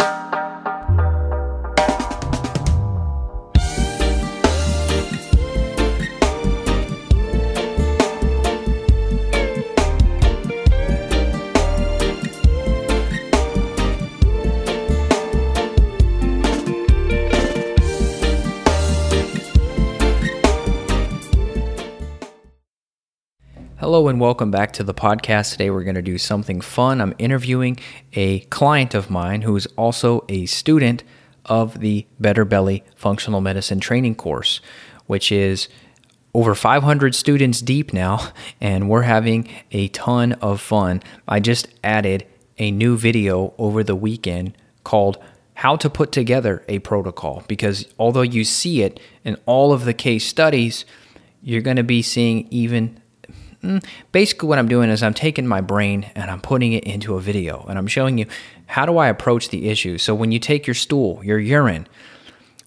you Hello and welcome back to the podcast. Today we're going to do something fun. I'm interviewing a client of mine who is also a student of the Better Belly Functional Medicine Training course, which is over 500 students deep now, and we're having a ton of fun. I just added a new video over the weekend called How to Put Together a Protocol because although you see it in all of the case studies, you're going to be seeing even Mm, basically what I'm doing is I'm taking my brain and I'm putting it into a video and I'm showing you how do I approach the issue. So when you take your stool, your urine,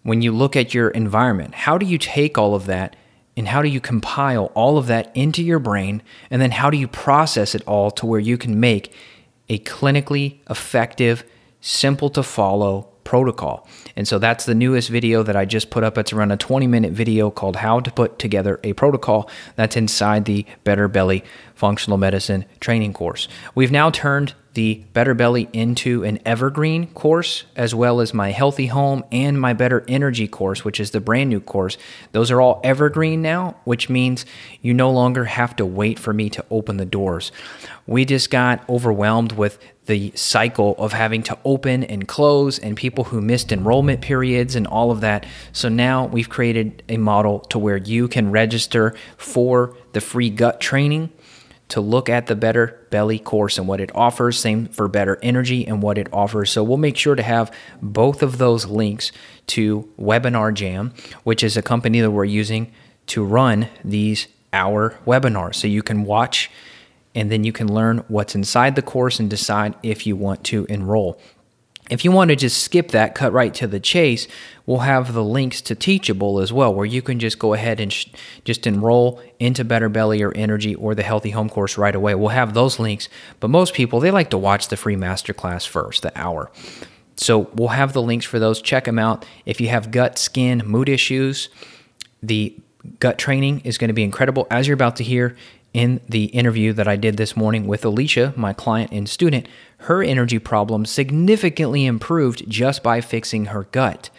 when you look at your environment, how do you take all of that and how do you compile all of that into your brain and then how do you process it all to where you can make a clinically effective, simple to follow protocol. And so that's the newest video that I just put up. It's around a 20 minute video called How to Put Together a Protocol. That's inside the Better Belly Functional Medicine training course. We've now turned the Better Belly into an evergreen course, as well as my Healthy Home and my Better Energy course, which is the brand new course. Those are all evergreen now, which means you no longer have to wait for me to open the doors. We just got overwhelmed with the cycle of having to open and close and people who missed enrollment periods and all of that. So now we've created a model to where you can register for the free gut training to look at the Better Belly course and what it offers. Same for Better Energy and what it offers. So we'll make sure to have both of those links to Webinar Jam, which is a company that we're using to run these hour webinars. So you can watch and then you can learn what's inside the course and decide if you want to enroll. If you want to just skip that, cut right to the chase, we'll have the links to Teachable as well, where you can just go ahead and sh- just enroll into Better Belly or Energy or the Healthy Home course right away. We'll have those links, but most people they like to watch the free masterclass first, the hour. So we'll have the links for those. Check them out. If you have gut, skin, mood issues, the gut training is going to be incredible. As you're about to hear, in the interview that I did this morning with Alicia, my client and student, her energy problem significantly improved just by fixing her gut.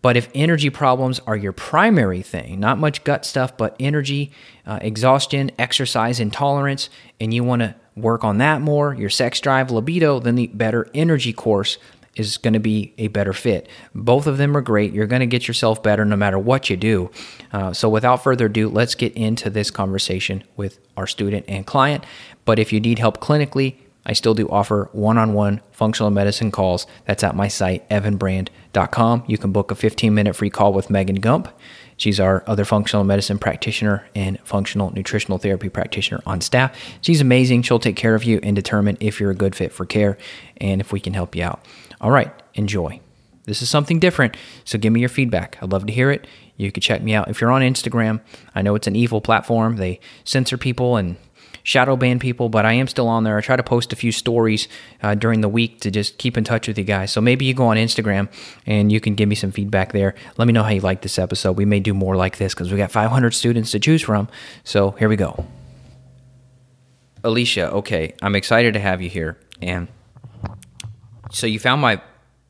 But if energy problems are your primary thing, not much gut stuff, but energy, uh, exhaustion, exercise intolerance, and you want to work on that more, your sex drive, libido, then the better energy course is going to be a better fit. Both of them are great. You're going to get yourself better no matter what you do. Uh, so, without further ado, let's get into this conversation with our student and client. But if you need help clinically, I still do offer one on one functional medicine calls. That's at my site, evanbrand.com. You can book a 15 minute free call with Megan Gump. She's our other functional medicine practitioner and functional nutritional therapy practitioner on staff. She's amazing. She'll take care of you and determine if you're a good fit for care and if we can help you out. All right, enjoy. This is something different, so give me your feedback. I'd love to hear it. You can check me out if you're on Instagram. I know it's an evil platform. They censor people and shadow ban people, but I am still on there. I try to post a few stories uh, during the week to just keep in touch with you guys. So maybe you go on Instagram and you can give me some feedback there. Let me know how you like this episode. We may do more like this because we got 500 students to choose from. So here we go. Alicia, okay, I'm excited to have you here. And so you found my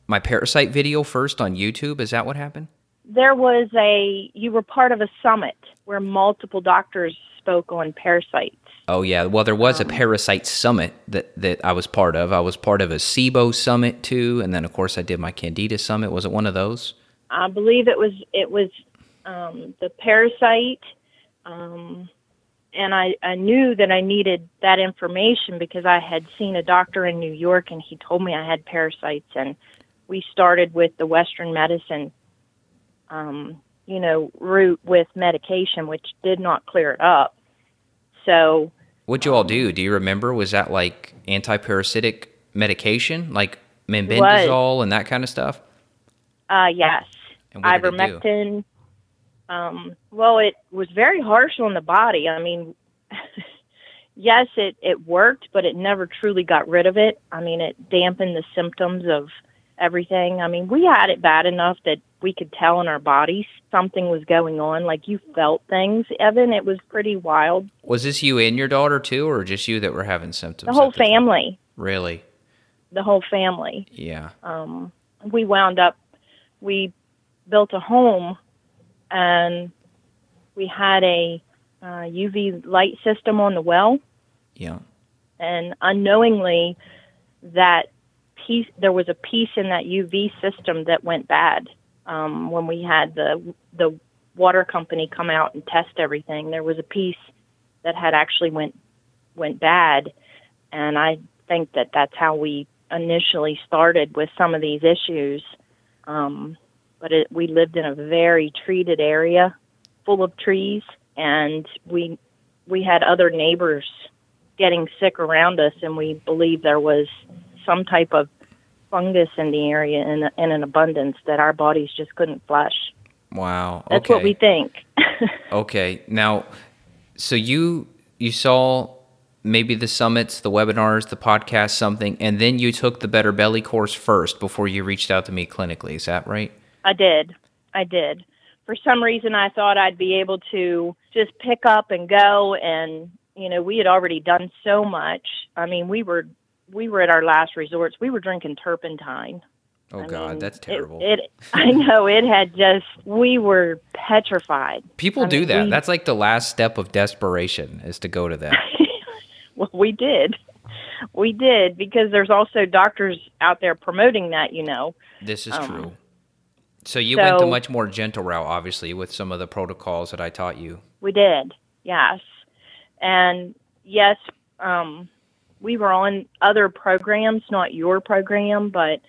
my parasite video first on YouTube. Is that what happened? There was a you were part of a summit where multiple doctors spoke on parasites. Oh yeah, well there was a um, parasite summit that that I was part of. I was part of a SIBO summit too, and then of course I did my Candida summit. Was it one of those? I believe it was. It was um, the parasite, um, and I I knew that I needed that information because I had seen a doctor in New York, and he told me I had parasites, and we started with the Western medicine, um, you know, route with medication, which did not clear it up so, what'd you all do? Do you remember? Was that like anti-parasitic medication, like mebendazole and that kind of stuff? Uh, yes. Ivermectin. Um, well, it was very harsh on the body. I mean, yes, it, it worked, but it never truly got rid of it. I mean, it dampened the symptoms of everything. I mean, we had it bad enough that we could tell in our bodies something was going on. Like you felt things, Evan. It was pretty wild. Was this you and your daughter too, or just you that were having symptoms? The whole at time? family. Really? The whole family. Yeah. Um, we wound up. We built a home, and we had a uh, UV light system on the well. Yeah. And unknowingly, that piece there was a piece in that UV system that went bad um, when we had the the water company come out and test everything. There was a piece that had actually went went bad, and I think that that's how we initially started with some of these issues. Um, but it, we lived in a very treated area, full of trees, and we we had other neighbors getting sick around us, and we believed there was some type of fungus in the area in, in an abundance that our bodies just couldn't flush. Wow. Okay. That's what we think. okay. Now, so you you saw maybe the summits, the webinars, the podcast, something, and then you took the Better Belly course first before you reached out to me clinically. Is that right? I did. I did. For some reason, I thought I'd be able to just pick up and go, and you know, we had already done so much. I mean, we were we were at our last resorts. We were drinking turpentine. Oh I God, mean, that's terrible. It, it, I know it had just. We were petrified. People I do mean, that. we- That's like the last step of desperation is to go to that. Well, we did. We did because there's also doctors out there promoting that, you know. This is Um, true. So you went the much more gentle route, obviously, with some of the protocols that I taught you. We did. Yes. And yes, um we were on other programs, not your program, but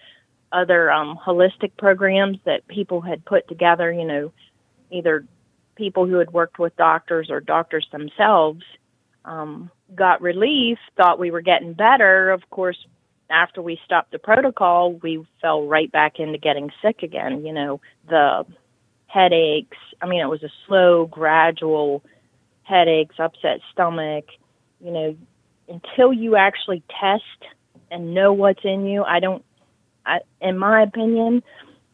other um holistic programs that people had put together, you know, either people who had worked with doctors or doctors themselves um, got relief, thought we were getting better. Of course, after we stopped the protocol, we fell right back into getting sick again. You know, the headaches. I mean, it was a slow, gradual headaches, upset stomach. You know, until you actually test and know what's in you, I don't. I, in my opinion,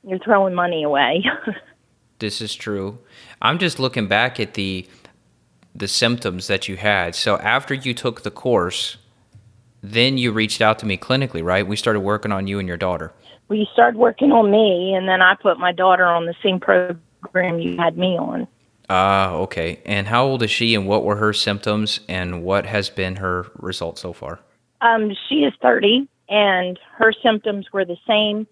you're throwing money away. This is true. I'm just looking back at the the symptoms that you had. So after you took the course, then you reached out to me clinically, right? We started working on you and your daughter. well, you started working on me, and then I put my daughter on the same program you had me on. Ah, okay. And how old is she and what were her symptoms and what has been her result so far? Um, she is 30, and her symptoms were the same.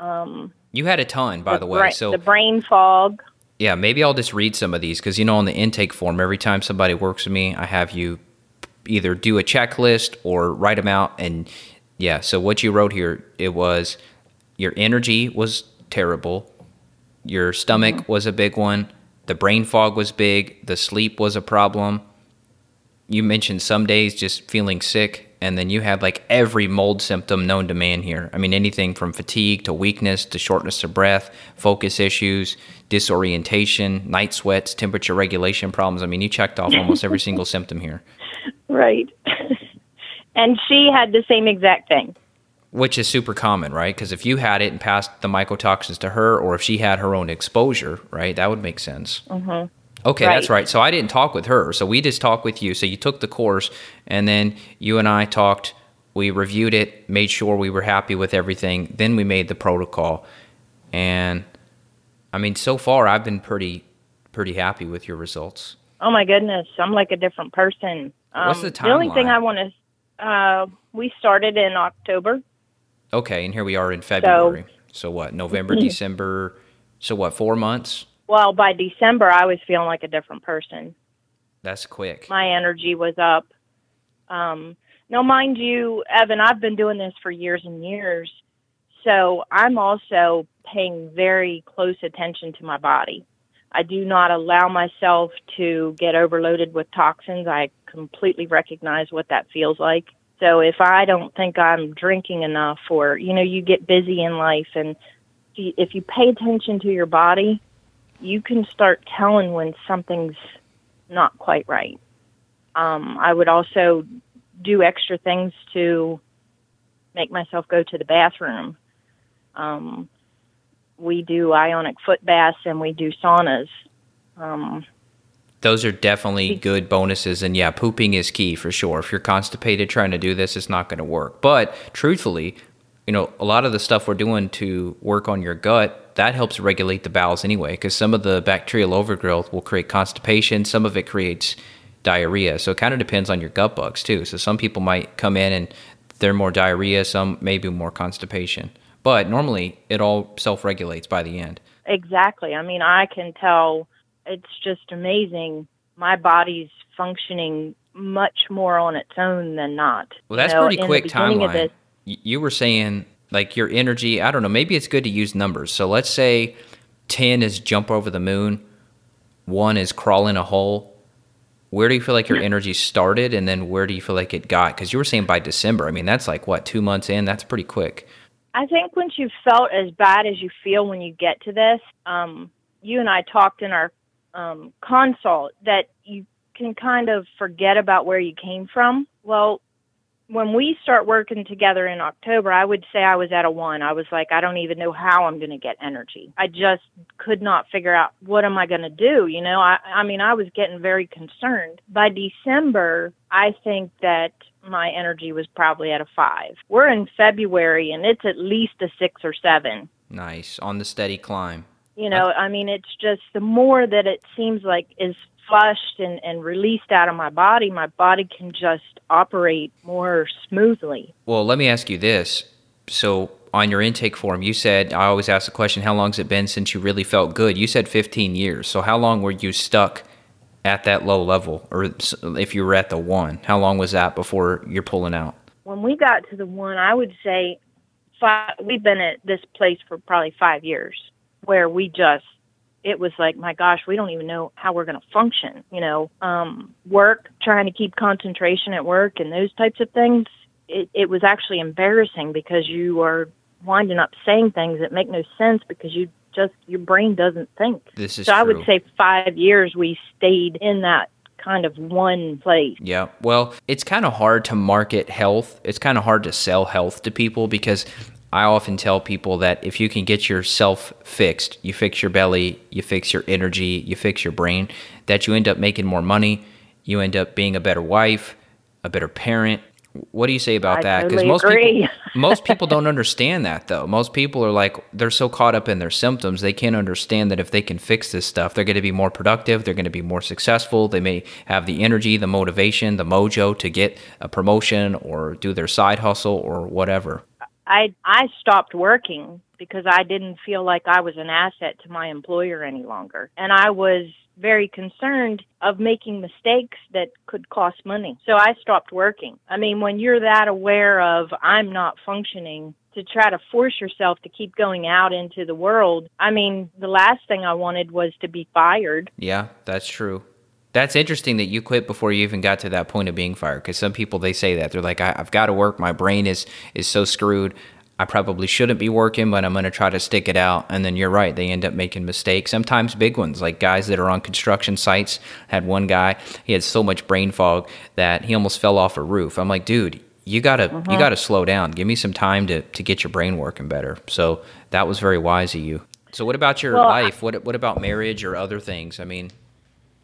Um, You had a ton, by the, way. bra- so the brain fog. Yeah, maybe I'll just read some of these because you know on the intake form, every time somebody works with me, I have you either do a checklist or write them out. And yeah, so what you wrote here, it was your energy was terrible, your stomach mm-hmm. was a big one, the brain fog was big, the sleep was a problem. You mentioned some days just feeling sick, and then you had like every mold symptom known to man here. I mean, anything from fatigue to weakness to shortness of breath, focus issues, disorientation, night sweats, temperature regulation problems. I mean, you checked off almost every single symptom here, Right. and she had the same exact thing. which is super common, right? Because if you had it and passed the mycotoxins to her, or if she had her own exposure, right, that would make sense. Mhm. Okay, that's Right. right. So I didn't talk with her. So we just talked with you. So you took the course, and then you and I talked. We reviewed it, made sure we were happy with everything. Then we made the protocol, and I mean, so far I've been pretty, pretty happy with your results. Oh my goodness, I'm like a different person. Um, What's the The only thing? I want to, uh, we started in October. Okay, and here we are in February. So, what? November, December. So what? Four months? Well, by December, I was feeling like a different person. That's quick. My energy was up. Um, now, mind you, Evan, I've been doing this for years and years, so I'm also paying very close attention to my body. I do not allow myself to get overloaded with toxins. I completely recognize what that feels like. So if I don't think I'm drinking enough, or you know, you get busy in life, and if you- pay attention to your body, you can start telling when something's not quite right. Um, I would also do extra things to make myself go to the bathroom. Um, we do ionic foot baths and we do saunas. Um, those are definitely good bonuses and yeah pooping is key for sure. If you're constipated trying to do this it's not going to work. But truthfully you know a lot of the stuff we're doing to work on your gut that helps regulate the bowels anyway because some of the bacterial overgrowth will create constipation. Some of it creates diarrhea. So it kind of depends on your gut bugs too. So some people might come in and they're more diarrhea some maybe more constipation but normally it all self-regulates by the end exactly i mean i can tell it's just amazing. My body's functioning much more on its own than not. Well, that's you know, pretty quick timeline. This, you were saying like your energy. I don't know. Maybe it's good to use numbers. So let's say ten is jump over the moon, one is crawl in a hole. Where do you feel like your energy started, and then where do you feel like it got? Because you were saying by December. I mean, that's like what two months in. That's pretty quick. I think once you've felt as bad as you feel when you get to this, um, you and I talked in our um, consult that you can kind of forget about where you came from. Well, when we start working together in October, I would say I was at a one. I was like, I don't even know how I'm going to get energy. I just could not figure out what am I going to do. You know, I, I mean, I was getting very concerned. By December, I think that my energy was probably at a five. We're in February and it's at least a six or seven. Nice. On the steady climb. You know, I mean, it's just the more that it seems like is flushed and, and released out of my body, my body can just operate more smoothly. Well, let me ask you this. So, on your intake form, you said, I always ask the question, how long has it been since you really felt good? You said 15 years. So, how long were you stuck at that low level? Or if you were at the one, how long was that before you're pulling out? When we got to the one, I would say five, we've been at this place for probably five years where we just it was like my gosh we don't even know how we're going to function you know um work trying to keep concentration at work and those types of things it it was actually embarrassing because you are winding up saying things that make no sense because you just your brain doesn't think this is so true. i would say 5 years we stayed in that kind of one place. Yeah. Well, it's kind of hard to market health. It's kind of hard to sell health to people because I often tell people that if you can get yourself fixed, you fix your belly, you fix your energy, you fix your brain, that you end up making more money, you end up being a better wife, a better parent. What do you say about I that? Because totally most agree. people most people don't understand that though. Most people are like they're so caught up in their symptoms, they can't understand that if they can fix this stuff, they're going to be more productive, they're going to be more successful, they may have the energy, the motivation, the mojo to get a promotion or do their side hustle or whatever. I I stopped working because I didn't feel like I was an asset to my employer any longer. And I was very concerned of making mistakes that could cost money. So I stopped working. I mean, when you're that aware of I'm not functioning, to try to force yourself to keep going out into the world. I mean, the last thing I wanted was to be fired. Yeah, that's true. That's interesting that you quit before you even got to that point of being fired. Because some people they say that they're like, I, have got to work. My brain is is so screwed. I probably shouldn't be working, but I'm going to try to stick it out. And then you're right, they end up making mistakes. Sometimes big ones, like guys that are on construction sites. Had one guy, he had so much brain fog that he almost fell off a roof. I'm like, dude, you gotta you uh-huh. gotta slow down. Give me some time to to get your brain working better. So that was very wise of you. So what about your well, life? What what about marriage or other things? I mean,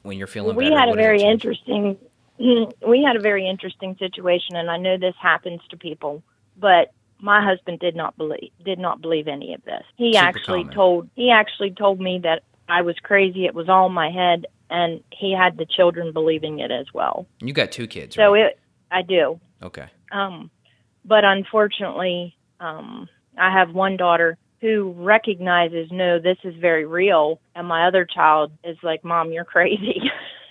when you're feeling we better? had a very interesting we had a very interesting situation and I know this happens to people, but my husband did not believe did not believe any of this. He Super actually common. told he actually told me that I was crazy, it was all in my head and he had the children believing it as well. You got two kids, So right? it I do. Okay. Um but unfortunately, um I have one daughter who recognizes, no, this is very real. And my other child is like, Mom, you're crazy.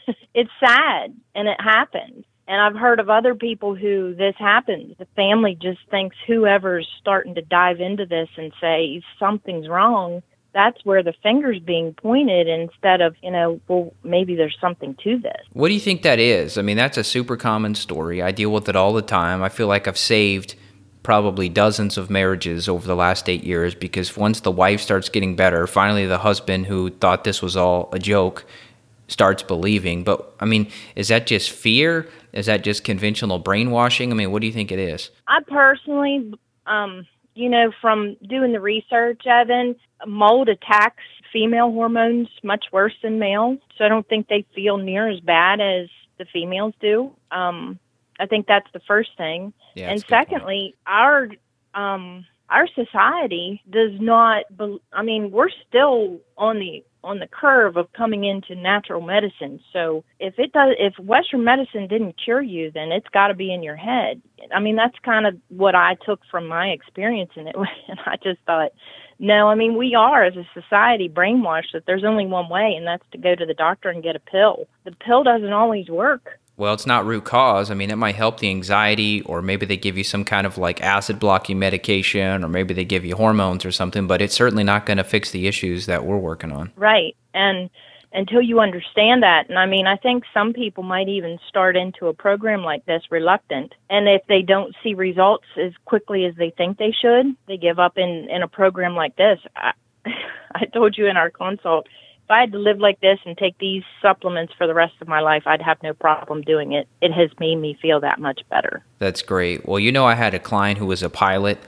it's sad and it happens. And I've heard of other people who this happens. The family just thinks whoever's starting to dive into this and say something's wrong, that's where the finger's being pointed instead of, you know, well, maybe there's something to this. What do you think that is? I mean, that's a super common story. I deal with it all the time. I feel like I've saved probably dozens of marriages over the last eight years because once the wife starts getting better, finally the husband who thought this was all a joke starts believing. But I mean, is that just fear? Is that just conventional brainwashing? I mean, what do you think it is? I personally, um, you know, from doing the research, Evan, mold attacks female hormones much worse than male. So I don't think they feel near as bad as the females do. Um, I think that's the first thing. Yeah, and that's a good point. secondly, our um, our society does not. Be- I mean, we're still on the on the curve of coming into natural medicine. So if it does, if Western medicine didn't cure you, then it's got to be in your head. I mean, that's kind of what I took from my experience in it, and I just thought, no, I mean, we are as a society brainwashed that there's only one way, and that's to go to the doctor and get a pill. The pill doesn't always work. Well, it's not root cause. I mean, it might help the anxiety, or maybe they give you some kind of like acid blocking medication, or maybe they give you hormones or something, but it's certainly not going to fix the issues that we're working on. Right. And until you understand that, and I mean, I think some people might even start into a program like this reluctant. And if they don't see results as quickly as they think they should, they give up in, in a program like this. I, I told you in our consult, if I had to live like this and take these supplements for the rest of my life, I'd have no problem doing it. It has made me feel that much better. That's great. Well, you know, I had a client who was a pilot.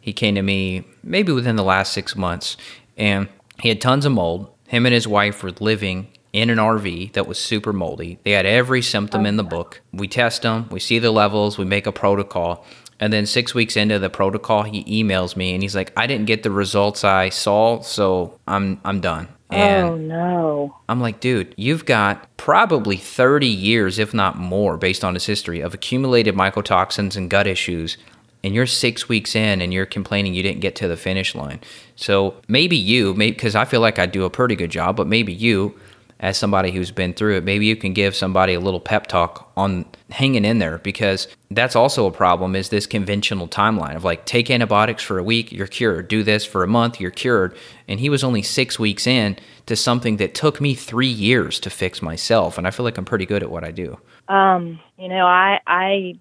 He came to me maybe within the last six months, and he had tons of mold. Him and his wife were living in an RV that was super moldy. They had every symptom in the book. We test them, we see the levels, we make a protocol. And then six weeks into the protocol, he emails me and he's like, I didn't get the results I saw, so I'm I'm done. And oh, no. I'm like, dude, you've got probably 30 years, if not more, based on his history of accumulated mycotoxins and gut issues. And you're six weeks in and you're complaining you didn't get to the finish line. So maybe you, maybe because I feel like I do a pretty good job, but maybe you, as somebody who's been through it, maybe you can give somebody a little pep talk on hanging in there because that's also a problem is this conventional timeline of like take antibiotics for a week, you're cured. Do this for a month, you're cured. And he was only six weeks in to something that took me three years to fix myself. And I feel like I'm pretty good at what I do. Um, you know, I I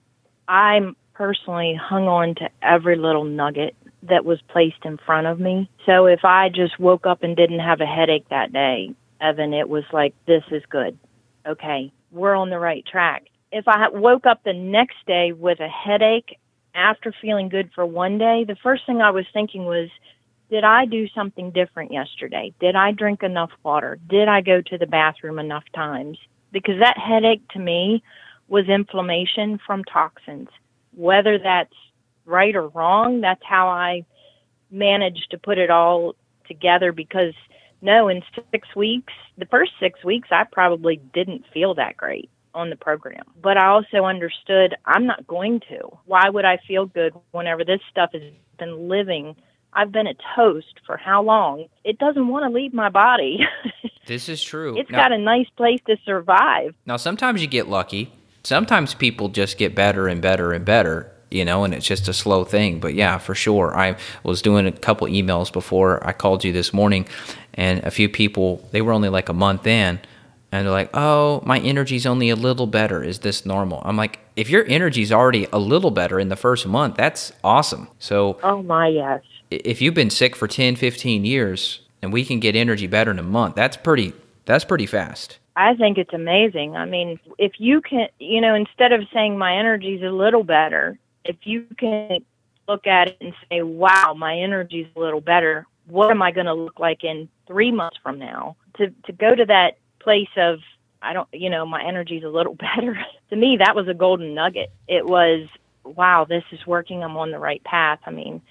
I personally hung on to every little nugget that was placed in front of me. So if I just woke up and didn't have a headache that day, Evan, it was like this is good. Okay, we're on the right track. If I woke up the next day with a headache after feeling good for one day, the first thing I was thinking was did I do something different yesterday? Did I drink enough water? Did I go to the bathroom enough times? Because that headache to me was inflammation from toxins. Whether that's right or wrong, that's how I managed to put it all together because no, in six weeks, the first six weeks, I probably didn't feel that great on the program. But I also understood I'm not going to. Why would I feel good whenever this stuff has been living? I've been a toast for how long? It doesn't want to leave my body. This is true. it's Now- got a nice place to survive. Now, sometimes you get lucky. Sometimes people just get better and better and better, you know, and it's just a slow thing. But yeah, for sure. I was doing a couple emails before I called you this morning, and a few people, they were only like a month in, and they're like, oh, my energy's only a little better. Is this normal? I'm like, if your energy's already a little better in the first month, that's awesome. So Oh my yes. if you've been sick for 10, 15 years, and we can get energy better in a month, that's pretty, that's pretty fast. I think it's amazing. I mean, if you can, you know, instead of saying my energy's a little better, if you can look at it and say, wow, my energy's a little better, what am I going to look like in three months from now? To, to go to that place of, I don't, you know, my energy's a little better. to me, that was a golden nugget. It was, wow, this is working. I'm on the right path. I mean,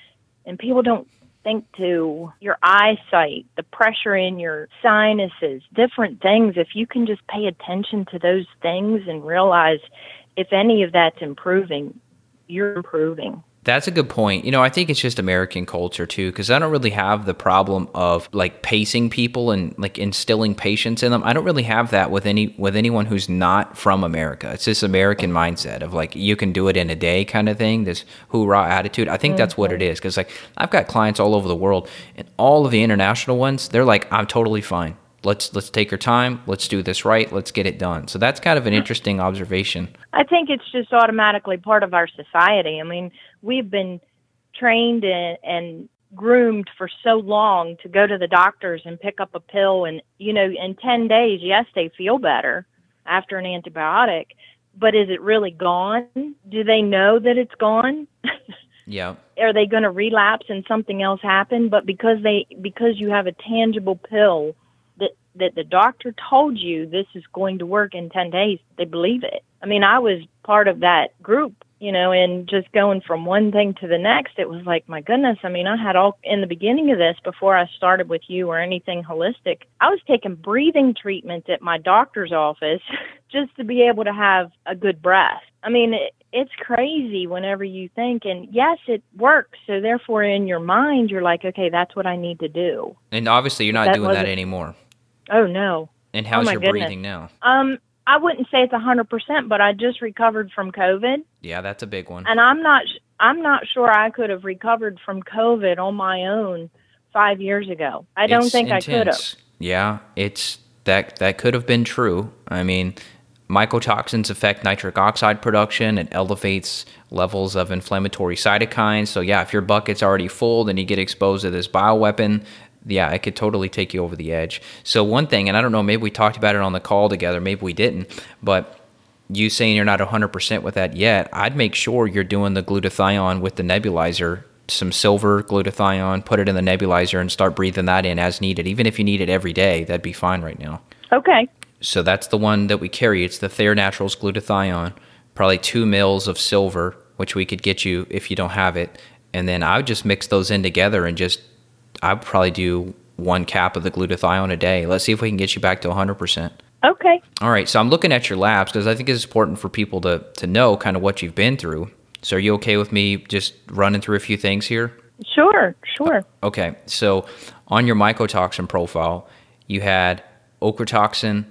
and people don't think to your eyesight, the pressure in your sinuses, different things. If you can just pay attention to those things and realize if any of that's improving, you're improving. That's a good point. You know, I think it's just American culture too, because I don't really have the problem of like pacing people and like instilling patience in them. I don't really have that with any with anyone who's not from America. It's this American mindset of like you can do it in a day kind of thing. This hoorah attitude. I think that's what it is. Because like I've got clients all over the world, and all of the international ones, they're like, I'm totally fine. Let's let's take our time. Let's do this right. Let's get it done. So that's kind of an interesting observation. I think it's just automatically part of our society. I mean, we've been trained and, and groomed for so long to go to the doctors and pick up a pill and you know in 10 days yes they feel better after an antibiotic but is it really gone do they know that it's gone Yeah. Are they going to relapse and something else happen? But because they because you have a tangible pill that the doctor told you this is going to work in 10 days, they believe it. I mean, I was part of that group you know, and just going from one thing to the next, it was like, my goodness. I mean, I had all in the beginning of this before I started with you or anything holistic. I was taking breathing treatments at my doctor's office just to be able to have a good breath. I mean, it, it's crazy whenever you think, and yes, it works. So therefore, in your mind, you're like, okay, that's what I need to do. And obviously, you're not that doing that anymore. Oh no. And how's oh, your goodness. breathing now? Um, I wouldn't say it's a hundred percent, but I just recovered from COVID. Yeah, that's a big one. And I'm not I'm not sure I could have recovered from COVID on my own five years ago. I don't it's think intense. I could have. Yeah, it's that that could have been true. I mean, mycotoxins affect nitric oxide production. It elevates levels of inflammatory cytokines. So yeah, if your bucket's already full, then you get exposed to this bioweapon yeah, it could totally take you over the edge. So one thing, and I don't know, maybe we talked about it on the call together, maybe we didn't, but you saying you're not 100% with that yet, I'd make sure you're doing the glutathione with the nebulizer, some silver glutathione, put it in the nebulizer and start breathing that in as needed. Even if you need it every day, that'd be fine right now. Okay. So that's the one that we carry. It's the Thayer Naturals glutathione, probably two mils of silver, which we could get you if you don't have it. And then I would just mix those in together and just I would probably do one cap of the glutathione a day. Let's see if we can get you back to 100%. Okay. All right. So I'm looking at your labs because I think it's important for people to, to know kind of what you've been through. So are you okay with me just running through a few things here? Sure, sure. Uh, okay. So on your mycotoxin profile, you had ochratoxin,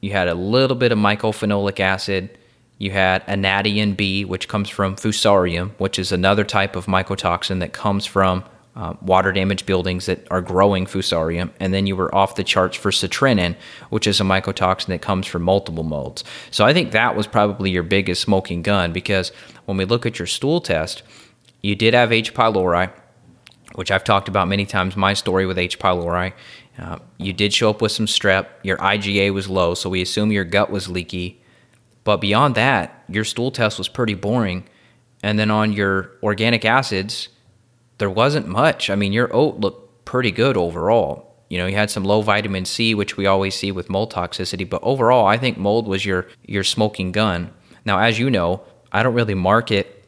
you had a little bit of mycophenolic acid, you had enniatin B, which comes from fusarium, which is another type of mycotoxin that comes from uh, water damaged buildings that are growing fusarium, and then you were off the charts for citrinin, which is a mycotoxin that comes from multiple molds. So I think that was probably your biggest smoking gun because when we look at your stool test, you did have H. pylori, which I've talked about many times. My story with H. pylori. Uh, you did show up with some strep. Your IgA was low, so we assume your gut was leaky. But beyond that, your stool test was pretty boring. And then on your organic acids, there wasn't much. I mean, your OAT looked pretty good overall. You know, you had some low vitamin C, which we always see with mold toxicity, but overall, I think mold was your your smoking gun. Now, as you know, I don't really market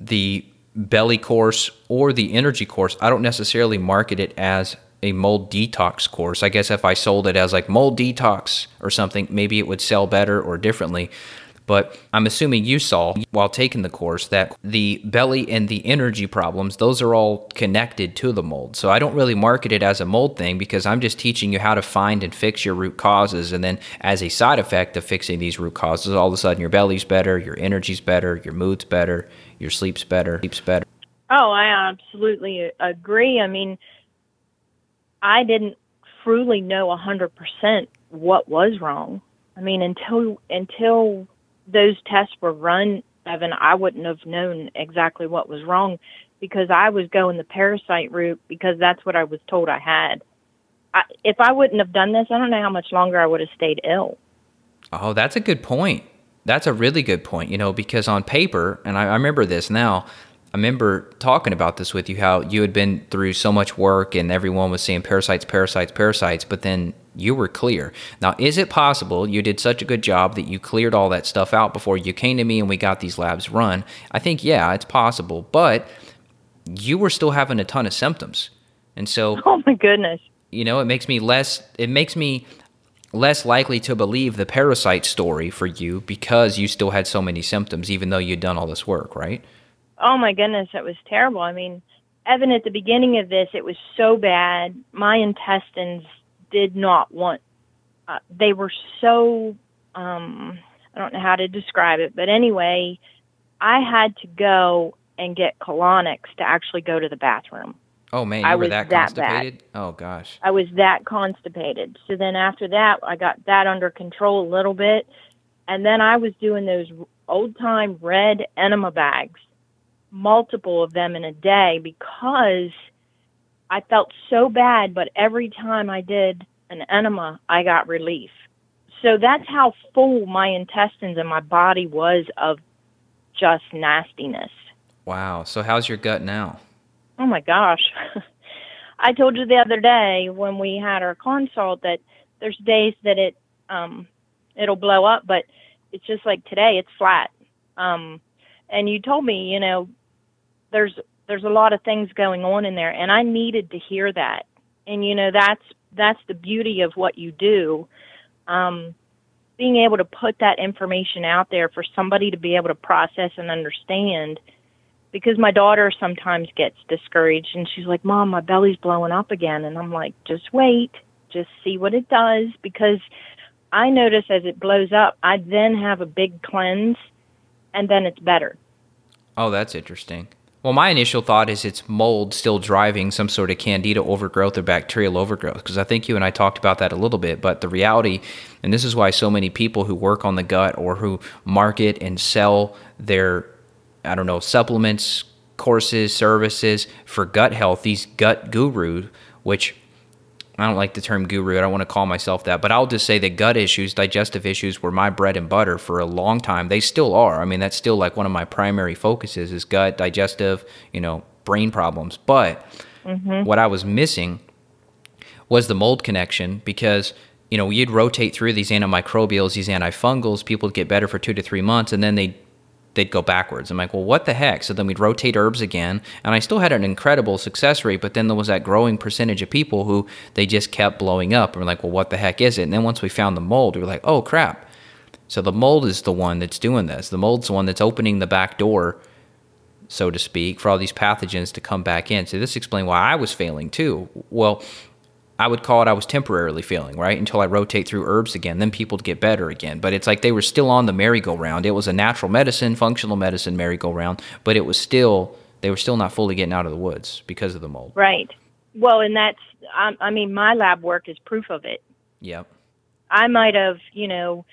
the belly course or the energy course. I don't necessarily market it as a mold detox course. I guess if I sold it as like mold detox or something, maybe it would sell better or differently. But I'm assuming you saw while taking the course that the belly and the energy problems, those are all connected to the mold. So I don't really market it as a mold thing because I'm just teaching you how to find and fix your root causes. And then as a side effect of fixing these root causes, all of a sudden your belly's better, your energy's better, your mood's better, your sleep's better, sleep's better. Oh, I absolutely agree. I mean, I didn't truly know a 100% what was wrong. I mean, until until those tests were run, Evan, I wouldn't have known exactly what was wrong because I was going the parasite route because that's what I was told I had. I, if I wouldn't have done this, I don't know how much longer I would have stayed ill. Oh, that's a good point. That's a really good point, you know, because on paper, and I, I remember this now, I remember talking about this with you how you had been through so much work and everyone was saying parasites, parasites, parasites, but then you were clear. Now, is it possible you did such a good job that you cleared all that stuff out before you came to me and we got these labs run? I think, yeah, it's possible, but you were still having a ton of symptoms. And so, oh my goodness. You know, it makes me less, it makes me less likely to believe the parasite story for you because you still had so many symptoms, even though you'd done all this work, right? Oh my goodness, it was terrible. I mean, Evan, at the beginning of this, it was so bad. My intestines did not want. Uh, they were so. Um, I don't know how to describe it, but anyway, I had to go and get colonics to actually go to the bathroom. Oh man, you I were was that, that constipated? bad. Oh gosh. I was that constipated. So then after that, I got that under control a little bit, and then I was doing those old time red enema bags, multiple of them in a day because I felt so bad, but every time I did an enema, I got relief. So that's how full my intestines and my body was of just nastiness. Wow. So how's your gut now? Oh my gosh. I told you the other day when we had our consult that there's days that it um it'll blow up, but it's just like today it's flat. Um and you told me, you know, there's there's a lot of things going on in there and I needed to hear that. And you know, that's that's the beauty of what you do. Um being able to put that information out there for somebody to be able to process and understand because my daughter sometimes gets discouraged and she's like, Mom, my belly's blowing up again. And I'm like, just wait, just see what it does. Because I notice as it blows up, I then have a big cleanse and then it's better. Oh, that's interesting. Well, my initial thought is it's mold still driving some sort of candida overgrowth or bacterial overgrowth because I think you and I talked about that a little bit. But the reality, and this is why so many people who work on the gut or who market and sell their I don't know, supplements, courses, services for gut health, these gut gurus, which I don't like the term guru. I don't want to call myself that, but I'll just say that gut issues, digestive issues were my bread and butter for a long time. They still are. I mean, that's still like one of my primary focuses is gut, digestive, you know, brain problems. But mm-hmm. what I was missing was the mold connection because you know, you'd rotate through these antimicrobials, these antifungals, people would get better for two to three months, and then they they'd go backwards. I'm like, well, what the heck? So then we'd rotate herbs again, and I still had an incredible success rate, but then there was that growing percentage of people who they just kept blowing up. And we're like, well, what the heck is it? And then once we found the mold, we were like, oh crap. So the mold is the one that's doing this. The mold's the one that's opening the back door, so to speak, for all these pathogens to come back in. So this explains why I was failing too. Well, I would call it I was temporarily failing, right? Until I rotate through herbs again. Then people get better again. But it's like they were still on the merry-go-round. It was a natural medicine, functional medicine merry-go-round, but it was still, they were still not fully getting out of the woods because of the mold. Right. Well, and that's, I, I mean, my lab work is proof of it. Yep. I might have, you know,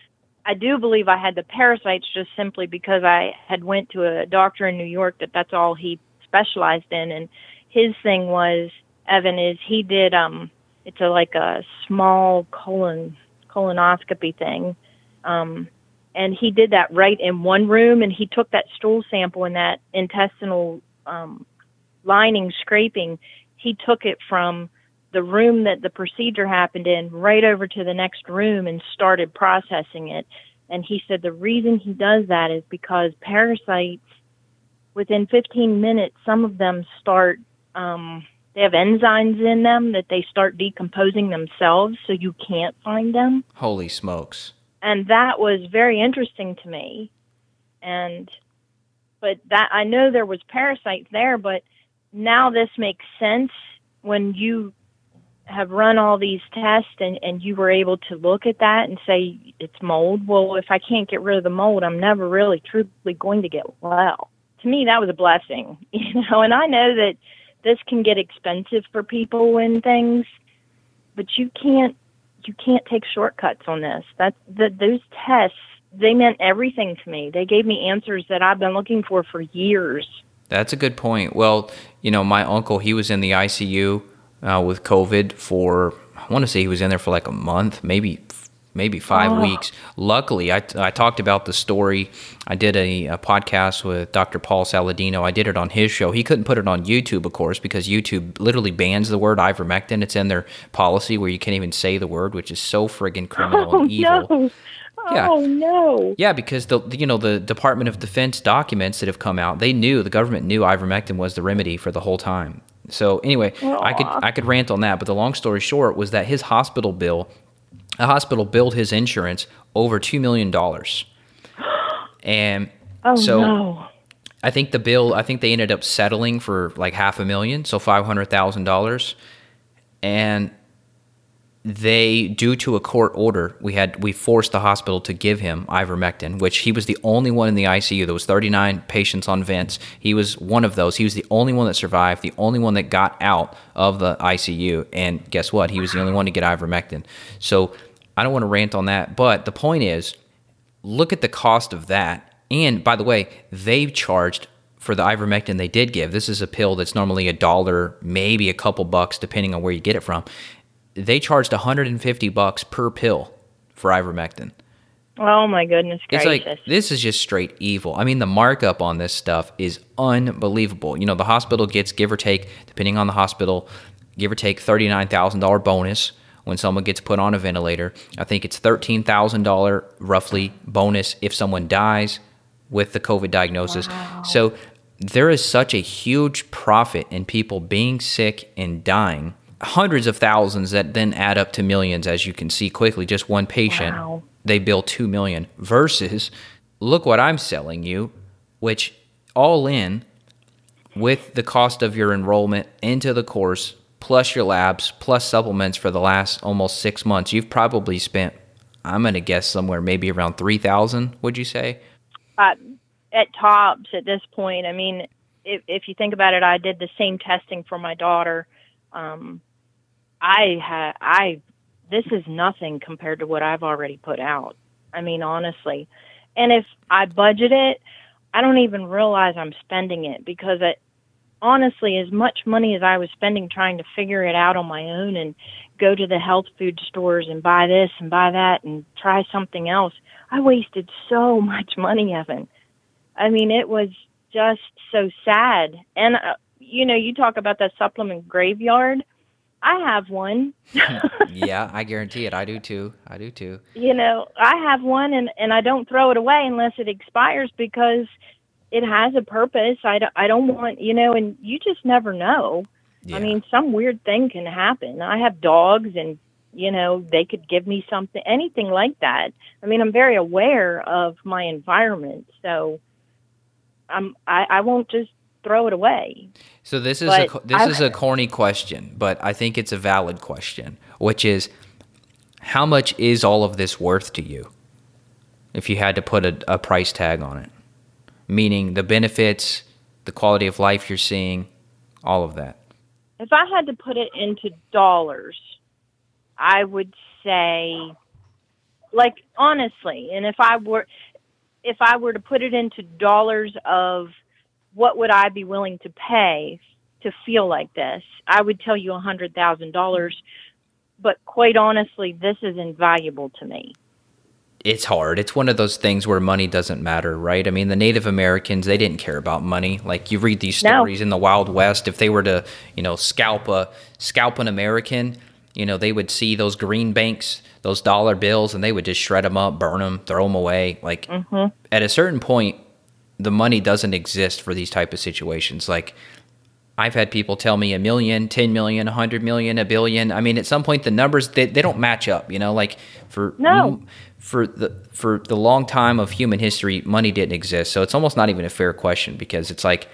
I do believe I had the parasites just simply because I had went to a doctor in New York that that's all he specialized in. And his thing was, Evan, is he did, um, it's a like a small colon colonoscopy thing. Um, and he did that right in one room and he took that stool sample and that intestinal um, lining scraping he took it from the room that the procedure happened in right over to the next room and started processing it and he said the reason he does that is because parasites within 15 minutes some of them start um, they have enzymes in them that they start decomposing themselves so you can't find them. Holy smokes. And that was very interesting to me. And but that I know there was parasites there, but now this makes sense when you have run all these tests and, and you were able to look at that and say it's mold. Well, if I can't get rid of the mold, I'm never really truly going to get well. To me, that was a blessing, you know, and I know that this can get expensive for people and things, but you can't you can't take shortcuts on this. That the, those tests they meant everything to me. They gave me answers that I've been looking for for years. That's a good point. Well, you know, my uncle he was in the ICU uh, with COVID for I want to say he was in there for like a month, maybe maybe five oh. weeks. Luckily, I, I talked about the story. I did a, a, podcast with Dr. Paul Saladino. I did it on his show. He couldn't put it on YouTube, of course, because YouTube literally bans the word ivermectin. It's in their policy where you can't even say the word, which is so friggin' criminal oh, and evil. No. Yeah. Oh no. Yeah, because the you know the Department of Defense documents that have come out, they knew the government knew ivermectin was the remedy for the whole time. So anyway, Aww. I could I could rant on that, but the long story short was that his hospital bill the hospital billed his insurance over $2 million. And oh, so no. I think the bill, I think they ended up settling for like half a million, so $500,000. And they due to a court order we had we forced the hospital to give him ivermectin which he was the only one in the icu there was 39 patients on vents he was one of those he was the only one that survived the only one that got out of the icu and guess what he was the only one to get ivermectin so i don't want to rant on that but the point is look at the cost of that and by the way they've charged for the ivermectin they did give this is a pill that's normally a dollar maybe a couple bucks depending on where you get it from they charged 150 bucks per pill for ivermectin. Oh my goodness gracious. It's like this is just straight evil. I mean, the markup on this stuff is unbelievable. You know, the hospital gets give or take, depending on the hospital, give or take thirty nine thousand dollar bonus when someone gets put on a ventilator. I think it's thirteen thousand dollar roughly bonus if someone dies with the COVID diagnosis. So there is such a huge profit in people being sick and dying. Hundreds of thousands that then add up to millions, as you can see quickly. Just one patient Wow. they bill 2 million versus look what I'm selling you which all in with the cost of your enrollment into the course plus your labs plus supplements for the last almost 6 months you've probably spent I'm going to guess somewhere maybe around 3000 would you say uh, at tops at this point. I mean, if if you think about it, I did the same testing for my daughter. Um, I had I this is nothing compared to what I've already put out. I mean, honestly, and if I budget it, I don't even realize I'm spending it because it honestly as much money as I was spending trying to figure it out on my own and go to the health food stores and buy this and buy that and try something else. I wasted so much money, Evan. I mean, it was just so sad. And, uh, you know, you talk about that supplement graveyard. I have one. yeah I guarantee it I do too I do too you know, I have one and, and I don't throw it away unless it expires because it has a purpose. I don't, I don't want, you know, and you just never know. yeah. I mean, some weird thing can happen. I have dogs and, you know, they could give me something, anything like that. I mean, I'm very aware of my environment. So I'm, I, I won't just throw it away. So this is a But co- this I- is a corny question, but I think it's a valid question, which is how much is all of this worth to you? If you had to put a, a price tag on it, meaning the benefits, the quality of life you're seeing, all of that. If I had to put it into dollars, I would say, like honestly, and if I were, if I were to put it into dollars of what would I be willing to pay to feel like this, I would tell you a hundred thousand dollars. But quite honestly, this is invaluable to me. It's hard. It's one of those things where money doesn't matter, right? I mean, the Native Americans, they didn't care about money. Like you read these No. stories in the Wild West, if they were to, you know, scalp a scalp an American, you know, they would see those green banks, those dollar bills, and they would just shred them up, burn them, throw them away. Like mm-hmm. at a certain point, the money doesn't exist for these type of situations. Like I've had people tell me a million, 10 million, a hundred million, a billion. I mean, at some point the numbers they, they don't match up, you know, like for No. For the for the long time of human history, money didn't exist. So it's almost not even a fair question because it's like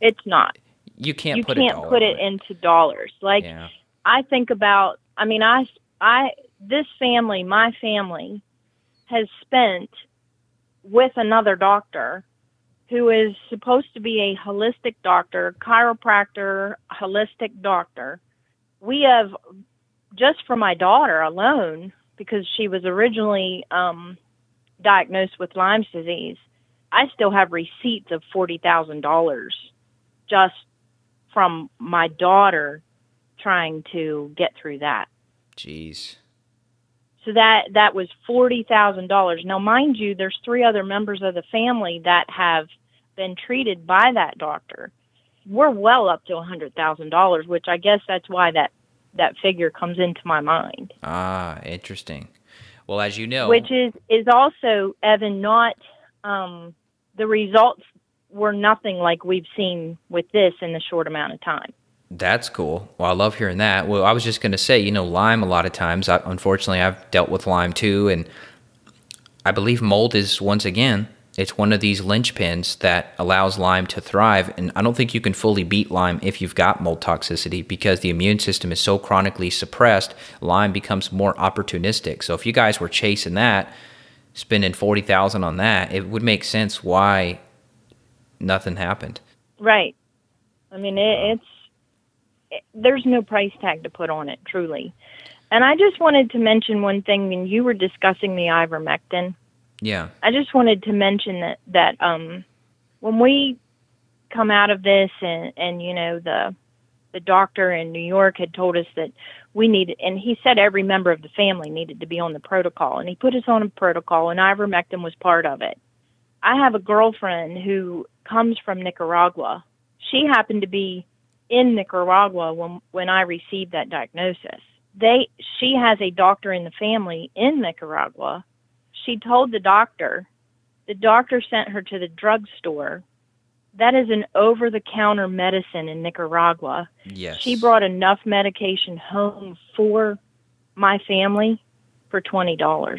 It's not. you can't you put can't put on it into dollars. Like Yeah. I think about I mean I I this family, my family has spent with another doctor who is supposed to be a holistic doctor, chiropractor, holistic doctor. We have just for my daughter alone because she was originally um diagnosed with Lyme's disease. I still have receipts of $40,000 just from my daughter trying to get through that. Jeez. So that that was forty thousand dollars. Now, mind you, there's three other members of the family that have been treated by that doctor. We're well up to a hundred thousand dollars, which I guess that's why that that figure comes into my mind. Ah, interesting. Well, as you know, Which is is also Evan not um, the results were nothing like we've seen with this in the short amount of time. That's cool. Well, I love hearing that. Well, I was just going to say, you know, Lyme, a lot of times, I, unfortunately, I've dealt with Lyme too. And I believe mold is, once again, it's one of these linchpins that allows Lyme to thrive. And I don't think you can fully beat Lyme if you've got mold toxicity because the immune system is so chronically suppressed, Lyme becomes more opportunistic. So if you guys were chasing that, spending 40000 on that, it would make sense why nothing happened. Right. I mean, it, it's it, there's no price tag to put on it, truly. And I just wanted to mention one thing when you were discussing the ivermectin. Yeah. I just wanted to mention that that um, when we come out of this and and you know the the doctor in New York had told us that we needed, and he said every member of the family needed to be on the protocol, and he put us on a protocol, and ivermectin was part of it. I have a girlfriend who comes from Nicaragua. She happened to be in Nicaragua when when I received that diagnosis. They she has a doctor in the family in Nicaragua. She told the doctor, the doctor sent her to the drugstore that is an over the counter medicine in Nicaragua. Yes. She brought enough medication home for my family for $20.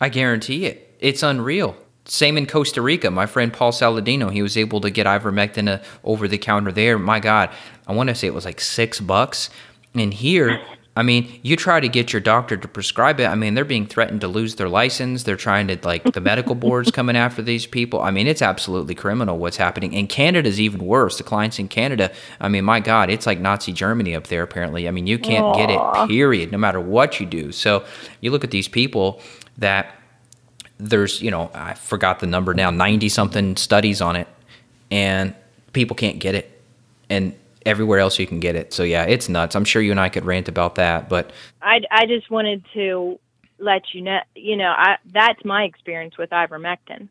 I guarantee it. It's unreal. Same in Costa Rica. My friend Paul Saladino, he was able to get ivermectin uh, over the counter there. My God, I want to say it was like six bucks. And here, I mean, you try to get your doctor to prescribe it. I mean, they're being threatened to lose their license. They're trying to, like, the medical board's coming after these people. I mean, it's absolutely criminal what's happening. And Canada's even worse. The clients in Canada, I mean, my God, it's like Nazi Germany up there, apparently. I mean, you can't Aww. get it, period, no matter what you do. So you look at these people that there's, you know, I forgot the number now, 90 something studies on it, and people can't get it. And everywhere else you can get it. So yeah, it's nuts. I'm sure you and I could rant about that, but I I just wanted to let you know, you know, I that's my experience with ivermectin.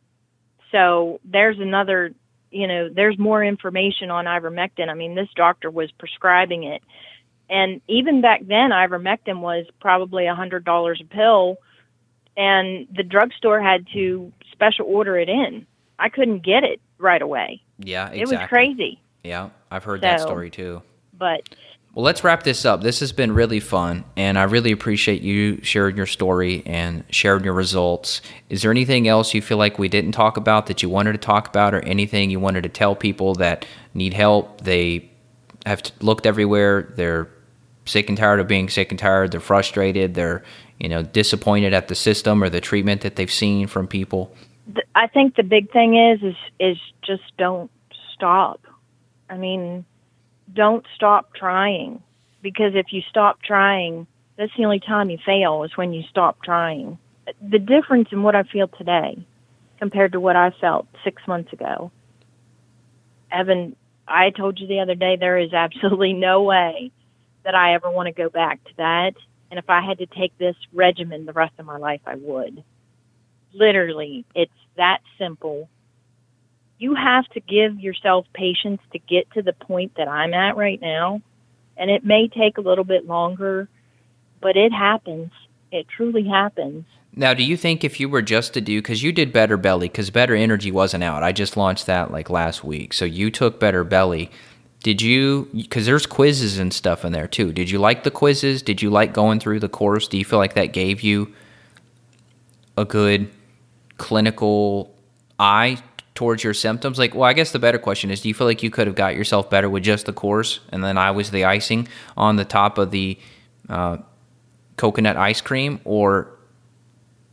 So there's another, you know, there's more information on ivermectin. I mean, this doctor was prescribing it. And even back then ivermectin was probably a hundred dollars a pill and the drugstore had to special order it in. I couldn't get it right away. Yeah, exactly. It was crazy. Yeah, I've heard so, that story too. But well, let's wrap this up. This has been really fun, and I really appreciate you sharing your story and sharing your results. Is there anything else you feel like we didn't talk about that you wanted to talk about, or anything you wanted to tell people that need help? They have looked everywhere. They're sick and tired of being sick and tired. They're frustrated. They're you know disappointed at the system or the treatment that they've seen from people. I think the big thing is is is just don't stop I mean, don't stop trying because if you stop trying, that's the only time you fail is when you stop trying. The difference in what I feel today compared to what I felt six months ago. Evan, I told you the other day there is absolutely no way that I ever want to go back to that. And if I had to take this regimen the rest of my life, I would. Literally, it's that simple you have to give yourself patience to get to the point that I'm at right now. And it may take a little bit longer, but it happens. It truly happens. Now, do you think if you were just to do, because you did Better Belly, because Better Energy wasn't out. I just launched that like last week. So you took Better Belly. Did you, because there's quizzes and stuff in there too. Did you like the quizzes? Did you like going through the course? Do you feel like that gave you a good clinical eye towards your symptoms? Like, well, I guess the better question is do you feel like you could have got yourself better with just the course and then I was the icing on the top of the uh, coconut ice cream? Or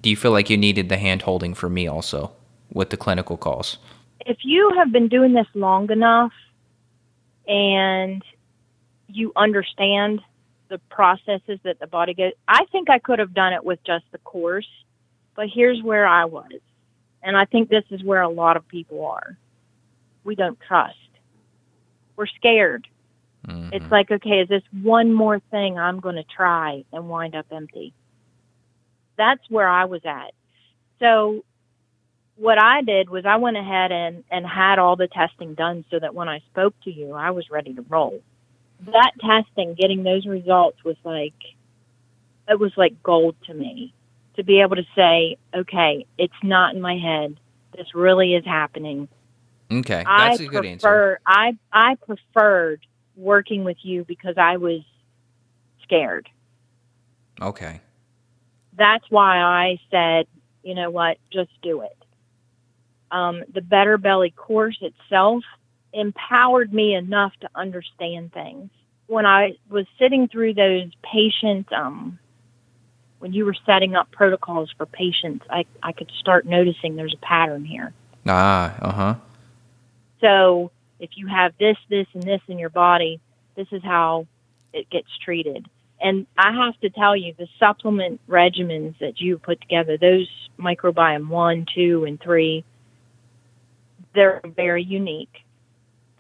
do you feel like you needed the hand holding for me also with the clinical calls? If you have been doing this long enough and you understand the processes that the body goes, I think I could have done it with just the course. But here's where I was and I think this is where a lot of people are. We don't trust. We're scared. Mm-hmm. It's like, okay, is this one more thing I'm going to try and wind up empty? That's where I was at. So, what I did was I went ahead and, and had all the testing done so that when I spoke to you, I was ready to roll. That testing, getting those results was like, it was like gold to me to be able to say, okay, it's not in my head. This really is happening. Okay, that's I a good prefer, answer. I I preferred working with you because I was scared. Okay. That's why I said, you know what, just do it. Um, the Better Belly course itself empowered me enough to understand things. When I was sitting through those patient um, when you were setting up protocols for patients, I, I could start noticing there's a pattern here. Ah, uh huh. So if you have this, this, and this in your body, this is how it gets treated. And I have to tell you, the supplement regimens that you put together, those microbiome one, two, and three, they're very unique,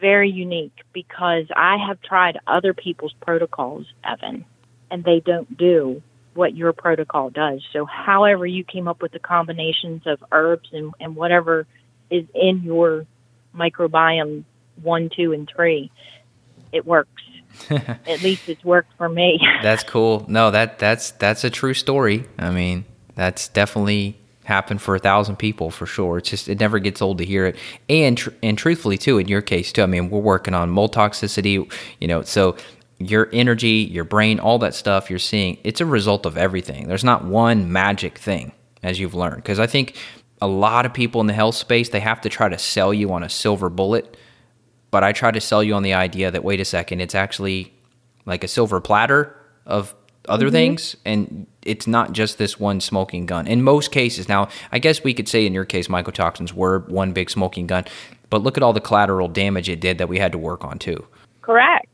very unique because I have tried other people's protocols, Evan, and they don't do what your protocol does. So, however, you came up with the combinations of herbs and, and whatever is in your microbiome one, two, and three, it works. At least it's worked for me. that's cool. No, that that's that's a true story. I mean, that's definitely happened for a thousand people for sure. It's just it never gets old to hear it. And tr- and truthfully too, in your case too. I mean, we're working on mold toxicity. You know, so your energy, your brain, all that stuff you're seeing, it's a result of everything. There's not one magic thing as you've learned. Because I think a lot of people in the health space, they have to try to sell you on a silver bullet. But I try to sell you on the idea that, wait a second, it's actually like a silver platter of other mm-hmm. things. And it's not just this one smoking gun. In most cases, now, I guess we could say in your case, mycotoxins were one big smoking gun. But look at all the collateral damage it did that we had to work on too. Correct.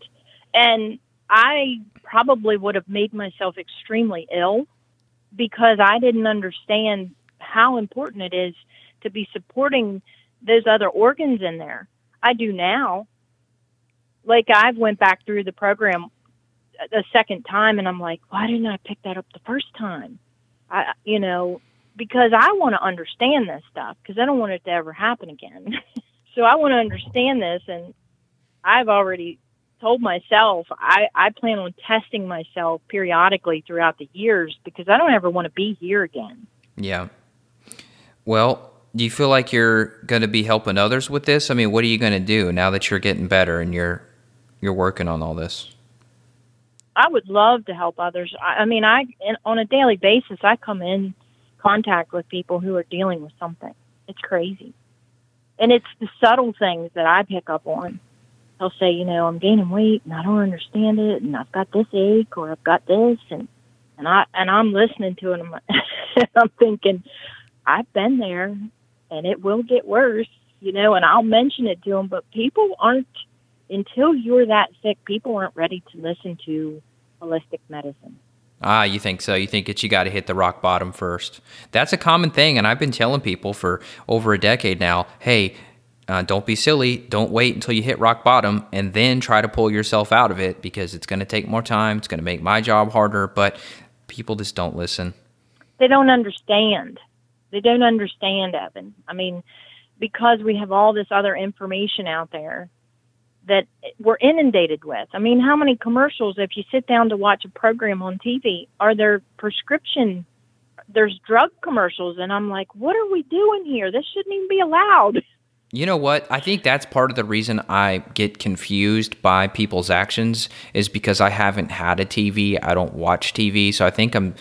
And I probably would have made myself extremely ill because I didn't understand how important it is to be supporting those other organs in there. I do now. Like I've went back through the program a second time and I'm like, why didn't I pick that up the first time? I you know, because I want to understand this stuff because I don't want it to ever happen again. so I want to understand this and I've already told myself I, I plan on testing myself periodically throughout the years because I don't ever want to be here again. Yeah. Well, do you feel like you're going to be helping others with this? I mean, what are you going to do now that you're getting better and you're you're working on all this? I would love to help others. I, I mean, I on a daily basis I come in contact with people who are dealing with something. It's crazy. And it's the subtle things that I pick up on he'll say, you know, I'm gaining weight and I don't understand it, and I've got this ache or I've got this, and and I and I'm listening to it, and I'm, thinking, I've been there, and it will get worse, you know, and I'll mention it to them, but people aren't until you're that sick, people aren't ready to listen to holistic medicine. Ah, you think so? You think it's you got to hit the rock bottom first. That's a common thing, and I've been telling people for over a decade now. Hey, uh, don't be silly. Don't wait until you hit rock bottom and then try to pull yourself out of it because it's going to take more time. It's going to make my job harder, but people just don't listen. They don't understand. They don't understand, Evan. I mean, because we have all this other information out there that we're inundated with. I mean, how many commercials, if you sit down to watch a program on TV, are there prescription? There's drug commercials, and I'm like, what are we doing here? This shouldn't even be allowed. You know what? I think that's part of the reason I get confused by people's actions is because I haven't had a TV. I don't watch TV, so I think I'm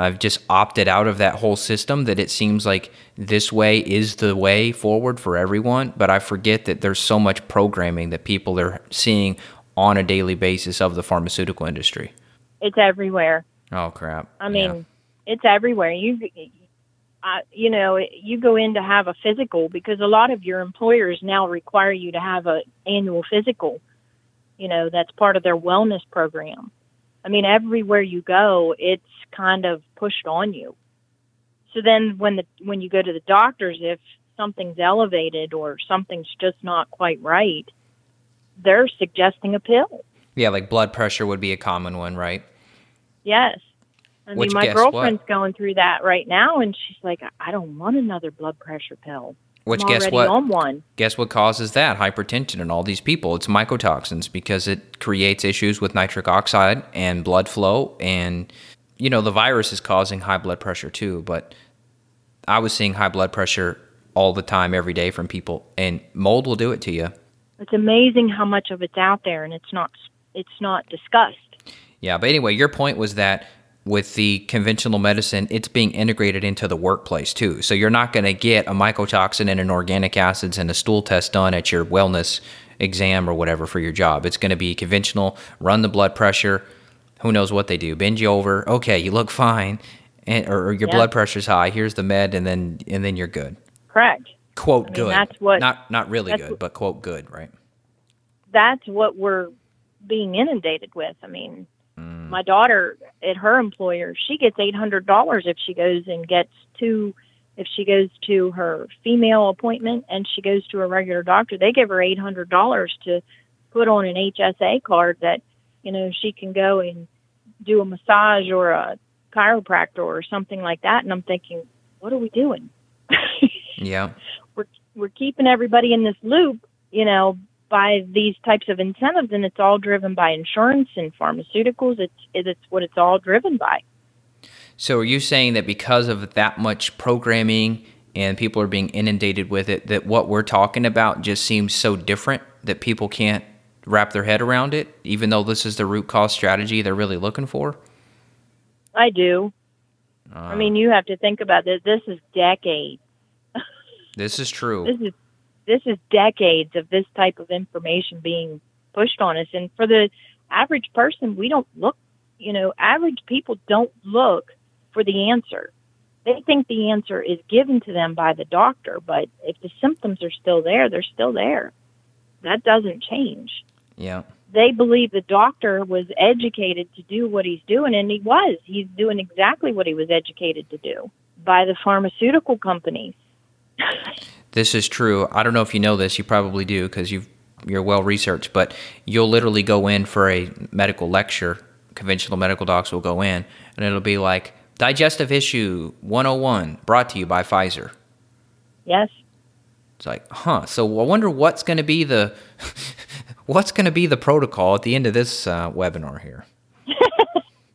I've just opted out of that whole system that it seems like this way is the way forward for everyone, but I forget that there's so much programming that people are seeing on a daily basis of the pharmaceutical industry. It's everywhere. Oh crap. I mean, yeah. it's everywhere. You uh, you know, you go in to have a physical because a lot of your employers now require you to have a annual physical. You know, that's part of their wellness program. I mean, everywhere you go, it's kind of pushed on you. So then, when the when you go to the doctors, if something's elevated or something's just not quite right, they're suggesting a pill. Yeah, like blood pressure would be a common one, right? Yes. I Which mean, my girlfriend's what? going through that right now, and she's like, I don't want another blood pressure pill. Which I'm guess what? On one. Guess what causes that hypertension in all these people? It's mycotoxins because it creates issues with nitric oxide and blood flow, and you know the virus is causing high blood pressure too. But I was seeing high blood pressure all the time, every day from people, and mold will do it to you. It's amazing how much of it's out there, and it's not it's not discussed. Yeah, but anyway, your point was that with the conventional medicine, it's being integrated into the workplace too. So you're not going to get a mycotoxin and an organic acids and a stool test done at your wellness exam or whatever for your job. It's going to be conventional, run the blood pressure. Who knows what they do? Bend you over. Okay, you look fine, and, or, or your blood pressure's high. Here's the med, and then and then you're good. Correct. Quote I mean, good. That's what. Not not really good, what, but quote good, right? That's what we're being inundated with. I mean, Mm. My daughter at her employer, she gets eight hundred dollars if she goes and gets two if she goes to her female appointment and she goes to a regular doctor, they give her eight hundred dollars to put on an HSA card that you know she can go and do a massage or a chiropractor or something like that. And I'm thinking, what are we doing? yeah, we're we're keeping everybody in this loop, you know, by these types of incentives, and it's all driven by insurance and pharmaceuticals. It's it's what it's all driven by. So are you saying that because of that much programming and people are being inundated with it, that what we're talking about just seems so different that people can't wrap their head around it, even though this is the root cause strategy they're really looking for? I do. Uh, I mean, you have to think about this. This is decades. this is true. This is this is decades of this type of information being pushed on us, and for the average person, we don't look. You know, average people don't look for the answer. They think the answer is given to them by the doctor, but if the symptoms are still there, they're still there. That doesn't change. Yeah. They believe the doctor was educated to do what he's doing, and he was. He's doing exactly what he was educated to do by the pharmaceutical companies. this is true. I don't know if you know this. You probably do because you've you're well researched, but you'll literally go in for a medical lecture. Conventional medical docs will go in, and it'll be like, Digestive Issue 101, brought to you by Pfizer. Yes. It's like, huh. So I wonder what's going to be the what's going to be the protocol at the end of this uh, webinar here.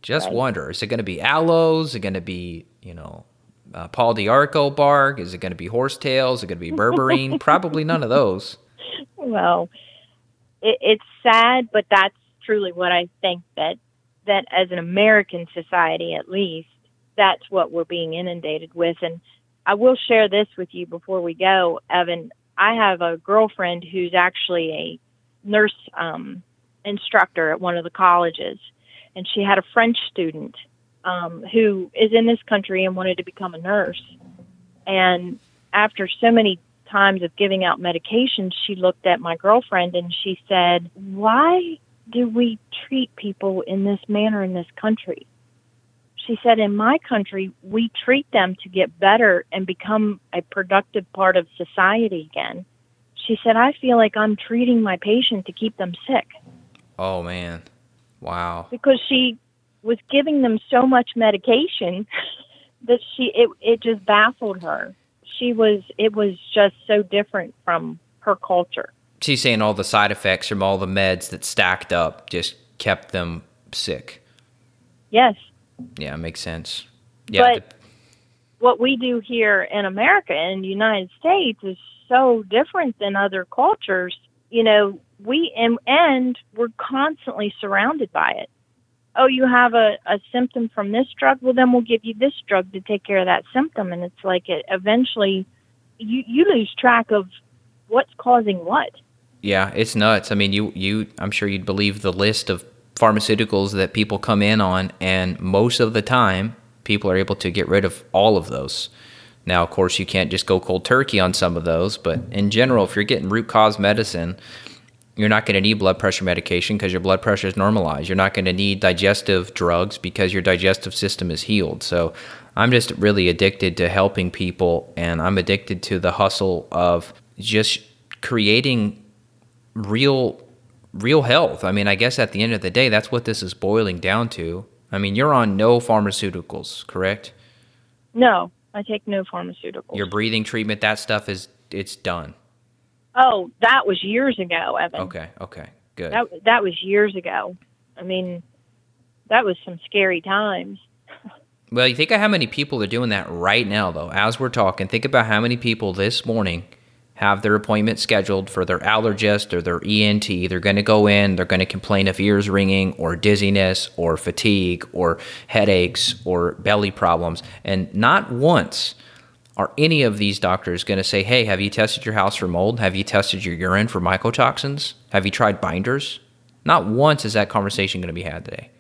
Just right. wonder. Is it going to be aloes? Is it going to be you know uh, pau d'arco bark? Is it going to be horsetail? Is it going to be berberine? Probably none of those. Well, it, it's sad, but that's truly what I think that that as an American society, at least, that's what we're being inundated with. And I will share this with you before we go, Evan. I have a girlfriend who's actually a nurse um, instructor at one of the colleges, and she had a French student um, who is in this country and wanted to become a nurse. And after so many times of giving out medication, she looked at my girlfriend and she said, Why do we treat people in this manner in this country? she said, in my country, we treat them to get better and become a productive part of society again. She said, I feel like I'm treating my patient to keep them sick. Oh, man. Wow. Because she was giving them so much medication that she it it just baffled her. She was it was just so different from her culture. She's saying all the side effects from all the meds that stacked up just kept them sick. Yes, yeah, makes sense. Yeah. But the, what we do here in America and the United States is so different than other cultures. You know, we and, and we're constantly surrounded by it. Oh, you have a, a symptom from this drug? Well, then we'll give you this drug to take care of that symptom. And it's like it eventually you, you lose track of what's causing what. Yeah, it's nuts. I mean, you, you, I'm sure you'd believe the list of pharmaceuticals that people come in on, and most of the time, people are able to get rid of all of those. Now, of course, you can't just go cold turkey on some of those, but in general, if you're getting root cause medicine, you're not going to need blood pressure medication because your blood pressure is normalized. You're not going to need digestive drugs because your digestive system is healed. So, I'm just really addicted to helping people, and I'm addicted to the hustle of just creating real real health. I mean, I guess at the end of the day, that's what this is boiling down to. I mean, you're on no pharmaceuticals, correct? No, I take no pharmaceuticals. Your breathing treatment, that stuff is it's done. Oh, that was years ago, Evan. Okay, okay, good. That that was years ago. I mean, that was some scary times. well, you think of how many people are doing that right now, though. As we're talking, think about how many people this morning have their appointment scheduled for their allergist or their ENT. They're going to go in, they're going to complain of ears ringing or dizziness or fatigue or headaches or belly problems. And not once are any of these doctors going to say, Hey, have you tested your house for mold? Have you tested your urine for mycotoxins? Have you tried binders? Not once is that conversation going to be had today.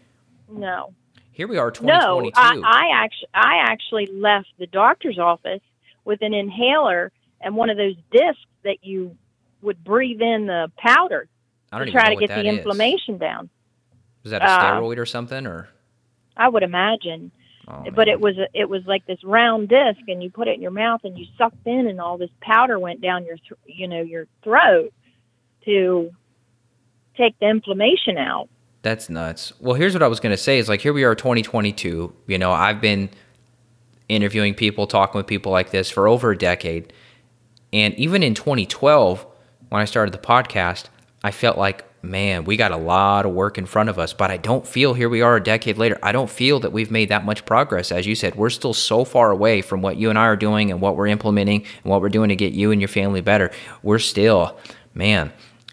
No. Here we are, 2022. No, I, I actually, I actually left the doctor's office with an inhaler and one of those discs that you would breathe in the powder to try to get the inflammation is. down. Is that a uh, steroid or something, or? I would imagine. Oh, but it was it was like this round disc and you put it in your mouth and you sucked in and all this powder went down your th- you know your throat to take the inflammation out That's nuts. Well, here's what I was going to say is like here we are 2022, you know, I've been interviewing people, talking with people like this for over a decade. And even in 2012 when I started the podcast, I felt like, man, we got a lot of work in front of us, but I don't feel here we are a decade later. I don't feel that we've made that much progress as you said. We're still so far away from what you and I are doing and what we're implementing and what we're doing to get you and your family better. We're still, man,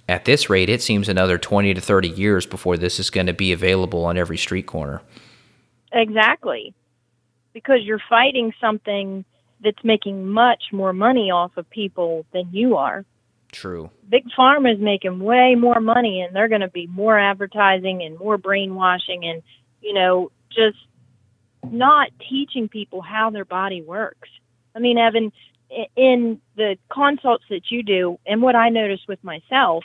at this rate, it seems another 20 to 30 years before this is going to be available on every street corner. exactly because you're fighting something that's making much more money off of people than you are True. big pharma is making way more money and they're going to be more advertising and more brainwashing and you know just not teaching people how their body works i mean evan in the consults that you do and what i notice with myself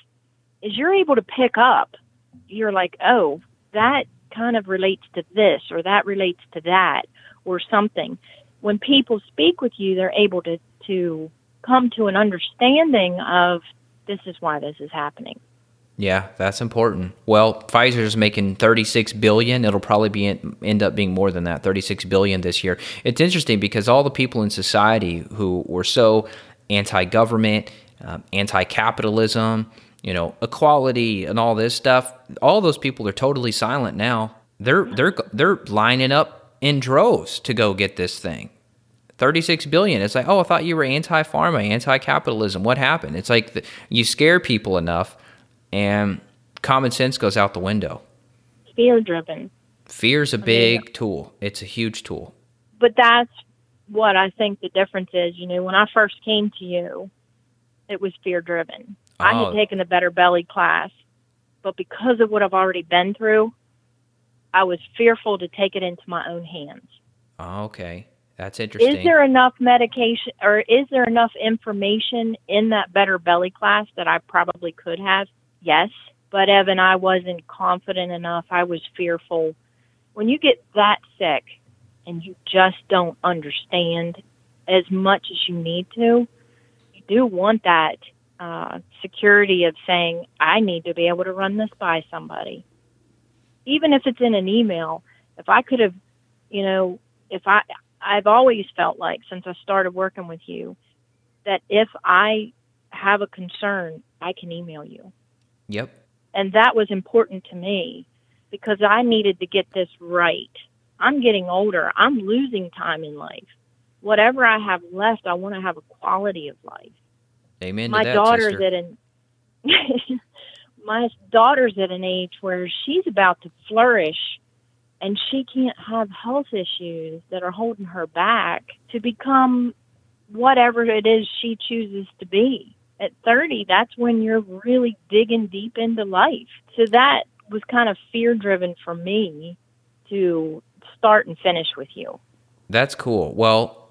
is you're able to pick up you're like oh that kind of relates to this or that relates to that or something when people speak with you they're able to to come to an understanding of this is why this is happening. Yeah, that's important. Well, Pfizer's making 36 billion. It'll probably be end up being more than that, 36 billion this year. It's interesting because all the people in society who were so anti-government, um, anti-capitalism, you know, equality and all this stuff, all those people are totally silent now. They're they're they're lining up in droves to go get this thing. 36 billion. It's like, oh, I thought you were anti-pharma, anti-capitalism. What happened? It's like the, you scare people enough, and common sense goes out the window. Fear driven. Fear's a big tool. It's a huge tool. But that's what I think the difference is. You know, when I first came to you, it was fear driven. I Oh. had taken the Better Belly class, but because of what I've already been through, I was fearful to take it into my own hands. Oh, okay, that's interesting. Is there enough medication or is there enough information in that Better Belly class that I probably could have? Yes. But Evan, I wasn't confident enough. I was fearful. When you get that sick and you just don't understand as much as you need to, you do want that uh, security of saying, I need to be able to run this by somebody. Even if it's in an email, if I could have, you know, if I, I've always felt like since I started working with you that if I have a concern, I can email you. Yep. And that was important to me because I needed to get this right. I'm getting older. I'm losing time in life. Whatever I have left, I want to have a quality of life. Amen. my to that, daughter's sister. at an my daughter's at an age where she's about to flourish and she can't have health issues that are holding her back to become whatever it is she chooses to be. At 30, that's when you're really digging deep into life. So that was kind of fear driven for me to start and finish with you. That's cool. Well,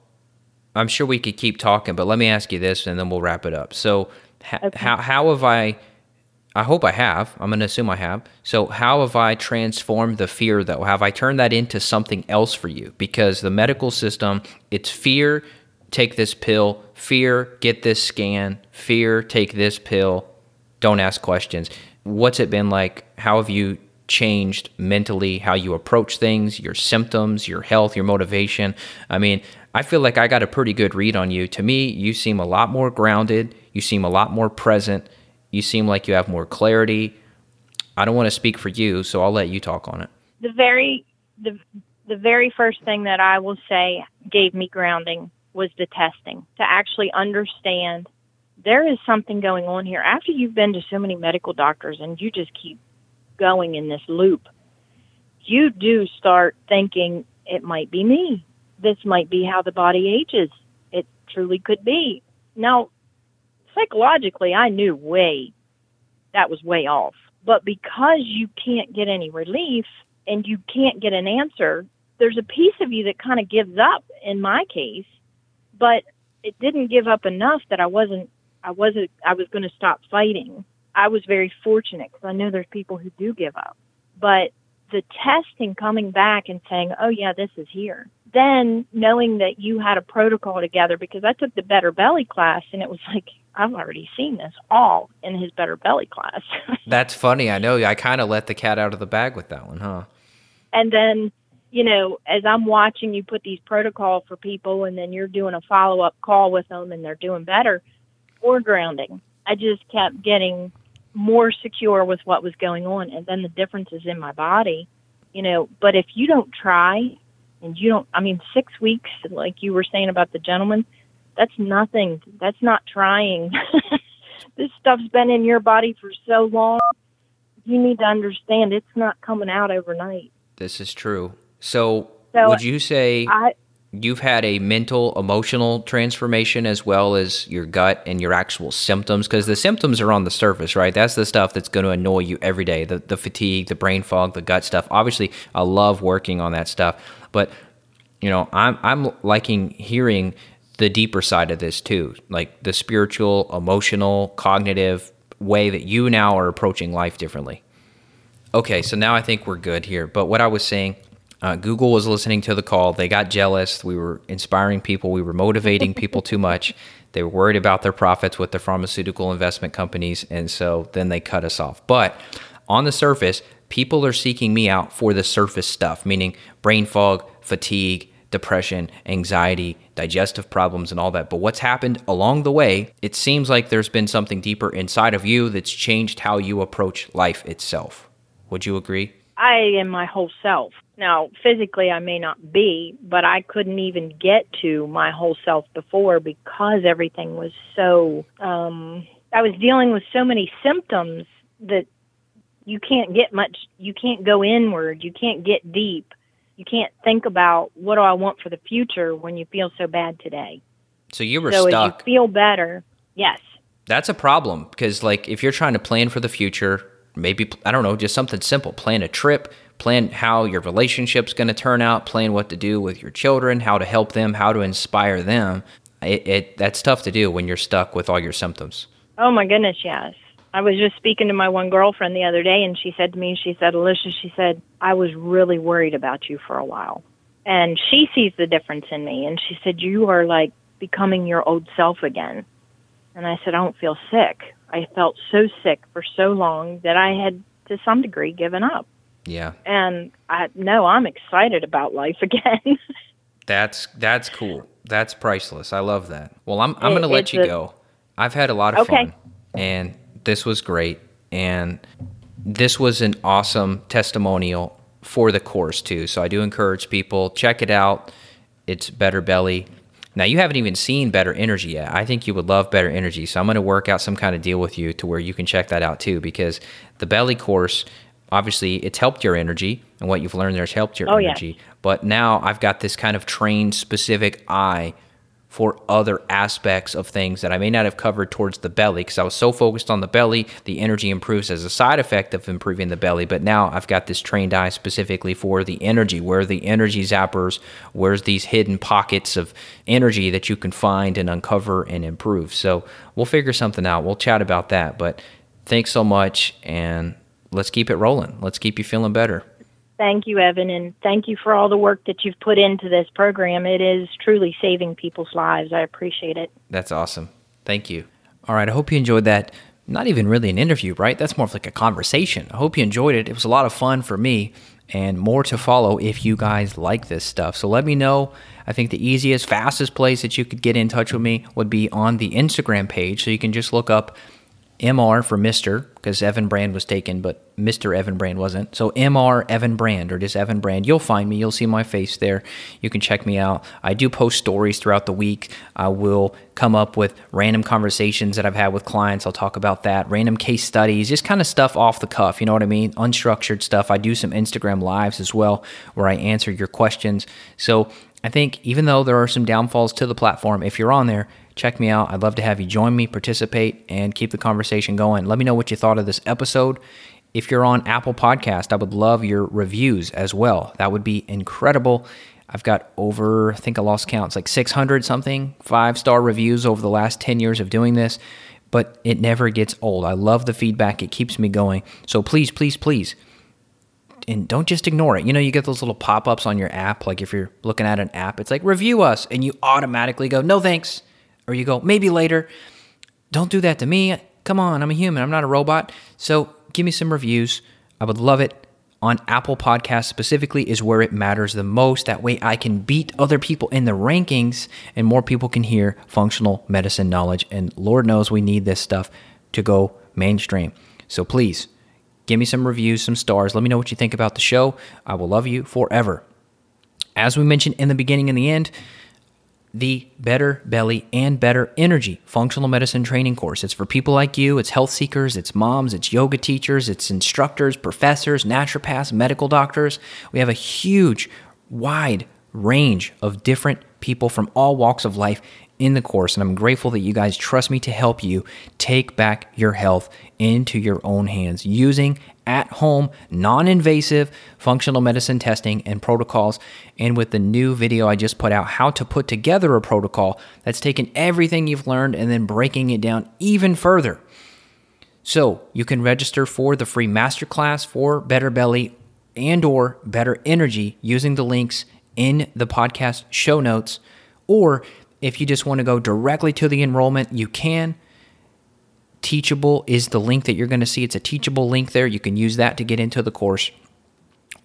I'm sure we could keep talking, but let me ask you this, and then we'll wrap it up. So, ha- Okay. how how have I? I hope I have. I'm going to assume I have. So, how have I transformed the fear, though? Have I turned that into something else for you? Because the medical system, it's fear, take this pill, fear, get this scan, fear, take this pill, don't ask questions. What's it been like? How have you changed mentally, how you approach things, your symptoms, your health, your motivation? I mean, I feel like I got a pretty good read on you. To me, you seem a lot more grounded, you seem a lot more present, you seem like you have more clarity. I don't want to speak for you, so I'll let you talk on it. the very the the very first thing that I will say gave me grounding was the testing to actually understand there is something going on here after you've been to so many medical doctors and you just keep going in this loop you do start thinking it might be me this might be how the body ages it truly could be now psychologically I knew way that was way off but because you can't get any relief and you can't get an answer, there's a piece of you that kind of gives up in my case, but it didn't give up enough that I wasn't I wasn't I was going to stop fighting. I was very fortunate because I know there's people who do give up. But the testing coming back and saying, oh, yeah, this is here. Then knowing that you had a protocol together because I took the Better Belly class and it was like, I've already seen this all in his Better Belly class. That's funny. I know. I kind of let the cat out of the bag with that one, huh? And then, you know, as I'm watching you put these protocol for people and then you're doing a follow up call with them and they're doing better, or grounding. I just kept getting more secure with what was going on and then the differences in my body, you know, but if you don't try and you don't I mean 6 weeks like you were saying about the gentleman, that's nothing. That's not trying. this stuff's been in your body for so long. You need to understand it's not coming out overnight. This is true. So, so would you say I, you've had a mental, emotional transformation as well as your gut and your actual symptoms? Because the symptoms are on the surface, right? That's the stuff that's going to annoy you every day the, the fatigue, the brain fog, the gut stuff. Obviously, I love working on that stuff. But, you know, I'm, I'm liking hearing the deeper side of this too, like the spiritual, emotional, cognitive way that you now are approaching life differently. Okay, so now I think we're good here. But what I was saying, uh, Google was listening to the call. They got jealous. We were inspiring people. We were motivating people too much. They were worried about their profits with the pharmaceutical investment companies. And so then they cut us off. But on the surface, people are seeking me out for the surface stuff, meaning brain fog, fatigue, depression, anxiety, digestive problems, and all that. But what's happened along the way, it seems like there's been something deeper inside of you that's changed how you approach life itself. Would you agree? I am my whole self. Now, physically, I may not be, but I couldn't even get to my whole self before because everything was so. Um, I was dealing with so many symptoms that you can't get much, you can't go inward, you can't get deep you can't think about what do I want for the future when you feel so bad today. So you were so stuck. As you feel better. Yes. That's a problem because like if you're trying to plan for the future, maybe I don't know, just something simple, plan a trip, plan how your relationship's going to turn out, plan what to do with your children, how to help them, how to inspire them. It, it that's tough to do when you're stuck with all your symptoms. Oh my goodness, yes. I was just speaking to my one girlfriend the other day, and she said to me, she said, Alicia, she said, I was really worried about you for a while. And she sees the difference in me. And she said, You are like becoming your old self again. And I said, I don't feel sick. I felt so sick for so long that I had, to some degree, given up. Yeah. And I no, I'm excited about life again. that's that's cool. That's priceless. I love that. Well, I'm I'm going to let you a, go. I've had a lot of okay. fun. And this was great. And this was an awesome testimonial for the course, too. So I do encourage people, check it out. It's Better Belly. Now, you haven't even seen Better Energy yet. I think you would love Better Energy. So I'm going to work out some kind of deal with you to where you can check that out, too, because the Belly course obviously it's helped your energy and what you've learned there's helped your oh, energy. Yeah. But now I've got this kind of trained specific eye for other aspects of things that I may not have covered towards the belly because I was so focused on the belly. The energy improves as a side effect of improving the belly, but now I've got this trained eye specifically for the energy. Where are the energy zappers? Where's these hidden pockets of energy that you can find and uncover and improve? So we'll figure something out. We'll chat about that. But thanks so much, and let's keep it rolling. Let's keep you feeling better. Thank you, Evan, and thank you for all the work that you've put into this program. It is truly saving people's lives. I appreciate it. That's awesome. Thank you. All right, I hope you enjoyed that. Not even really an interview, right? That's more of like a conversation. I hope you enjoyed it. It was a lot of fun for me and more to follow if you guys like this stuff. So let me know. I think the easiest, fastest place that you could get in touch with me would be on the Instagram page. So you can just look up MR for Mr. because Evan Brand was taken, but Mr. Evan Brand wasn't. So MR Evan Brand or just Evan Brand. You'll find me. You'll see my face there. You can check me out. I do post stories throughout the week. I will come up with random conversations that I've had with clients. I'll talk about that. Random case studies, just kind of stuff off the cuff. You know what I mean? Unstructured stuff. I do some Instagram lives as well where I answer your questions. So I think even though there are some downfalls to the platform, if you're on there, check me out. I'd love to have you join me, participate, and keep the conversation going. Let me know what you thought of this episode. If you're on Apple Podcast, I would love your reviews as well. That would be incredible. I've got over, I think I lost count, it's like 600 something five star reviews over the last 10 years of doing this, but it never gets old. I love the feedback, it keeps me going. So please, please, please and don't just ignore it. You know, you get those little pop ups on your app. Like if you're looking at an app, it's like review us, and you automatically go, no thanks. Or you go, maybe later. Don't do that to me. Come on, I'm a human, I'm not a robot. So give me some reviews. I would love it. On Apple Podcasts specifically is where it matters the most. That way I can beat other people in the rankings and more people can hear functional medicine knowledge. And Lord knows we need this stuff to go mainstream. So please give me some reviews, some stars. Let me know what you think about the show. I will love you forever. As we mentioned in the beginning and the end, the Better Belly and Better Energy functional medicine training course. It's for people like you, it's health seekers, it's moms, it's yoga teachers, it's instructors, professors, naturopaths, medical doctors. We have a huge, wide range of different people from all walks of life in the course. And I'm grateful that you guys trust me to help you take back your health into your own hands using at home, non invasive functional medicine testing and protocols. And with the new video I just put out, how to put together a protocol that's taken everything you've learned and then breaking it down even further. So you can register for the free masterclass for Better Belly and or Better Energy using the links in the podcast show notes. Or if you just want to go directly to the enrollment, you can. Teachable is the link that you're going to see. It's a teachable link there. You can use that to get into the course.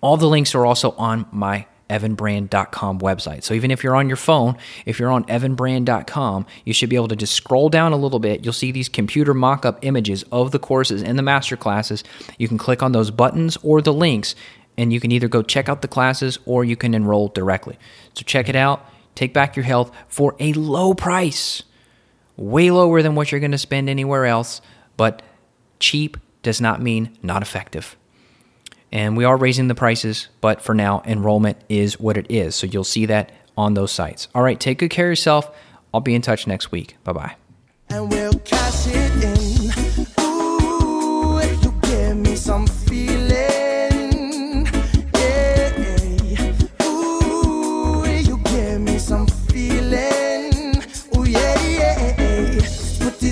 All the links are also on my evanbrand.com website. So even if you're on your phone, if you're on evanbrand.com, you should be able to just scroll down a little bit. You'll see these computer mock up images of the courses and the master classes. You can click on those buttons or the links, and you can either go check out the classes or you can enroll directly. So check it out. Take back your health for a low price way lower than what you're going to spend anywhere else, but cheap does not mean not effective. And we are raising the prices, but for now, enrollment is what it is. So you'll see that on those sites. All right, take good care of yourself. I'll be in touch next week. Bye bye.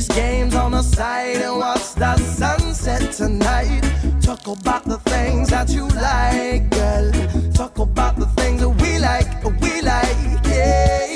Six games on the side and watch the sunset tonight. Talk about the things that you like, girl. Talk about the things that we like, we like, yeah.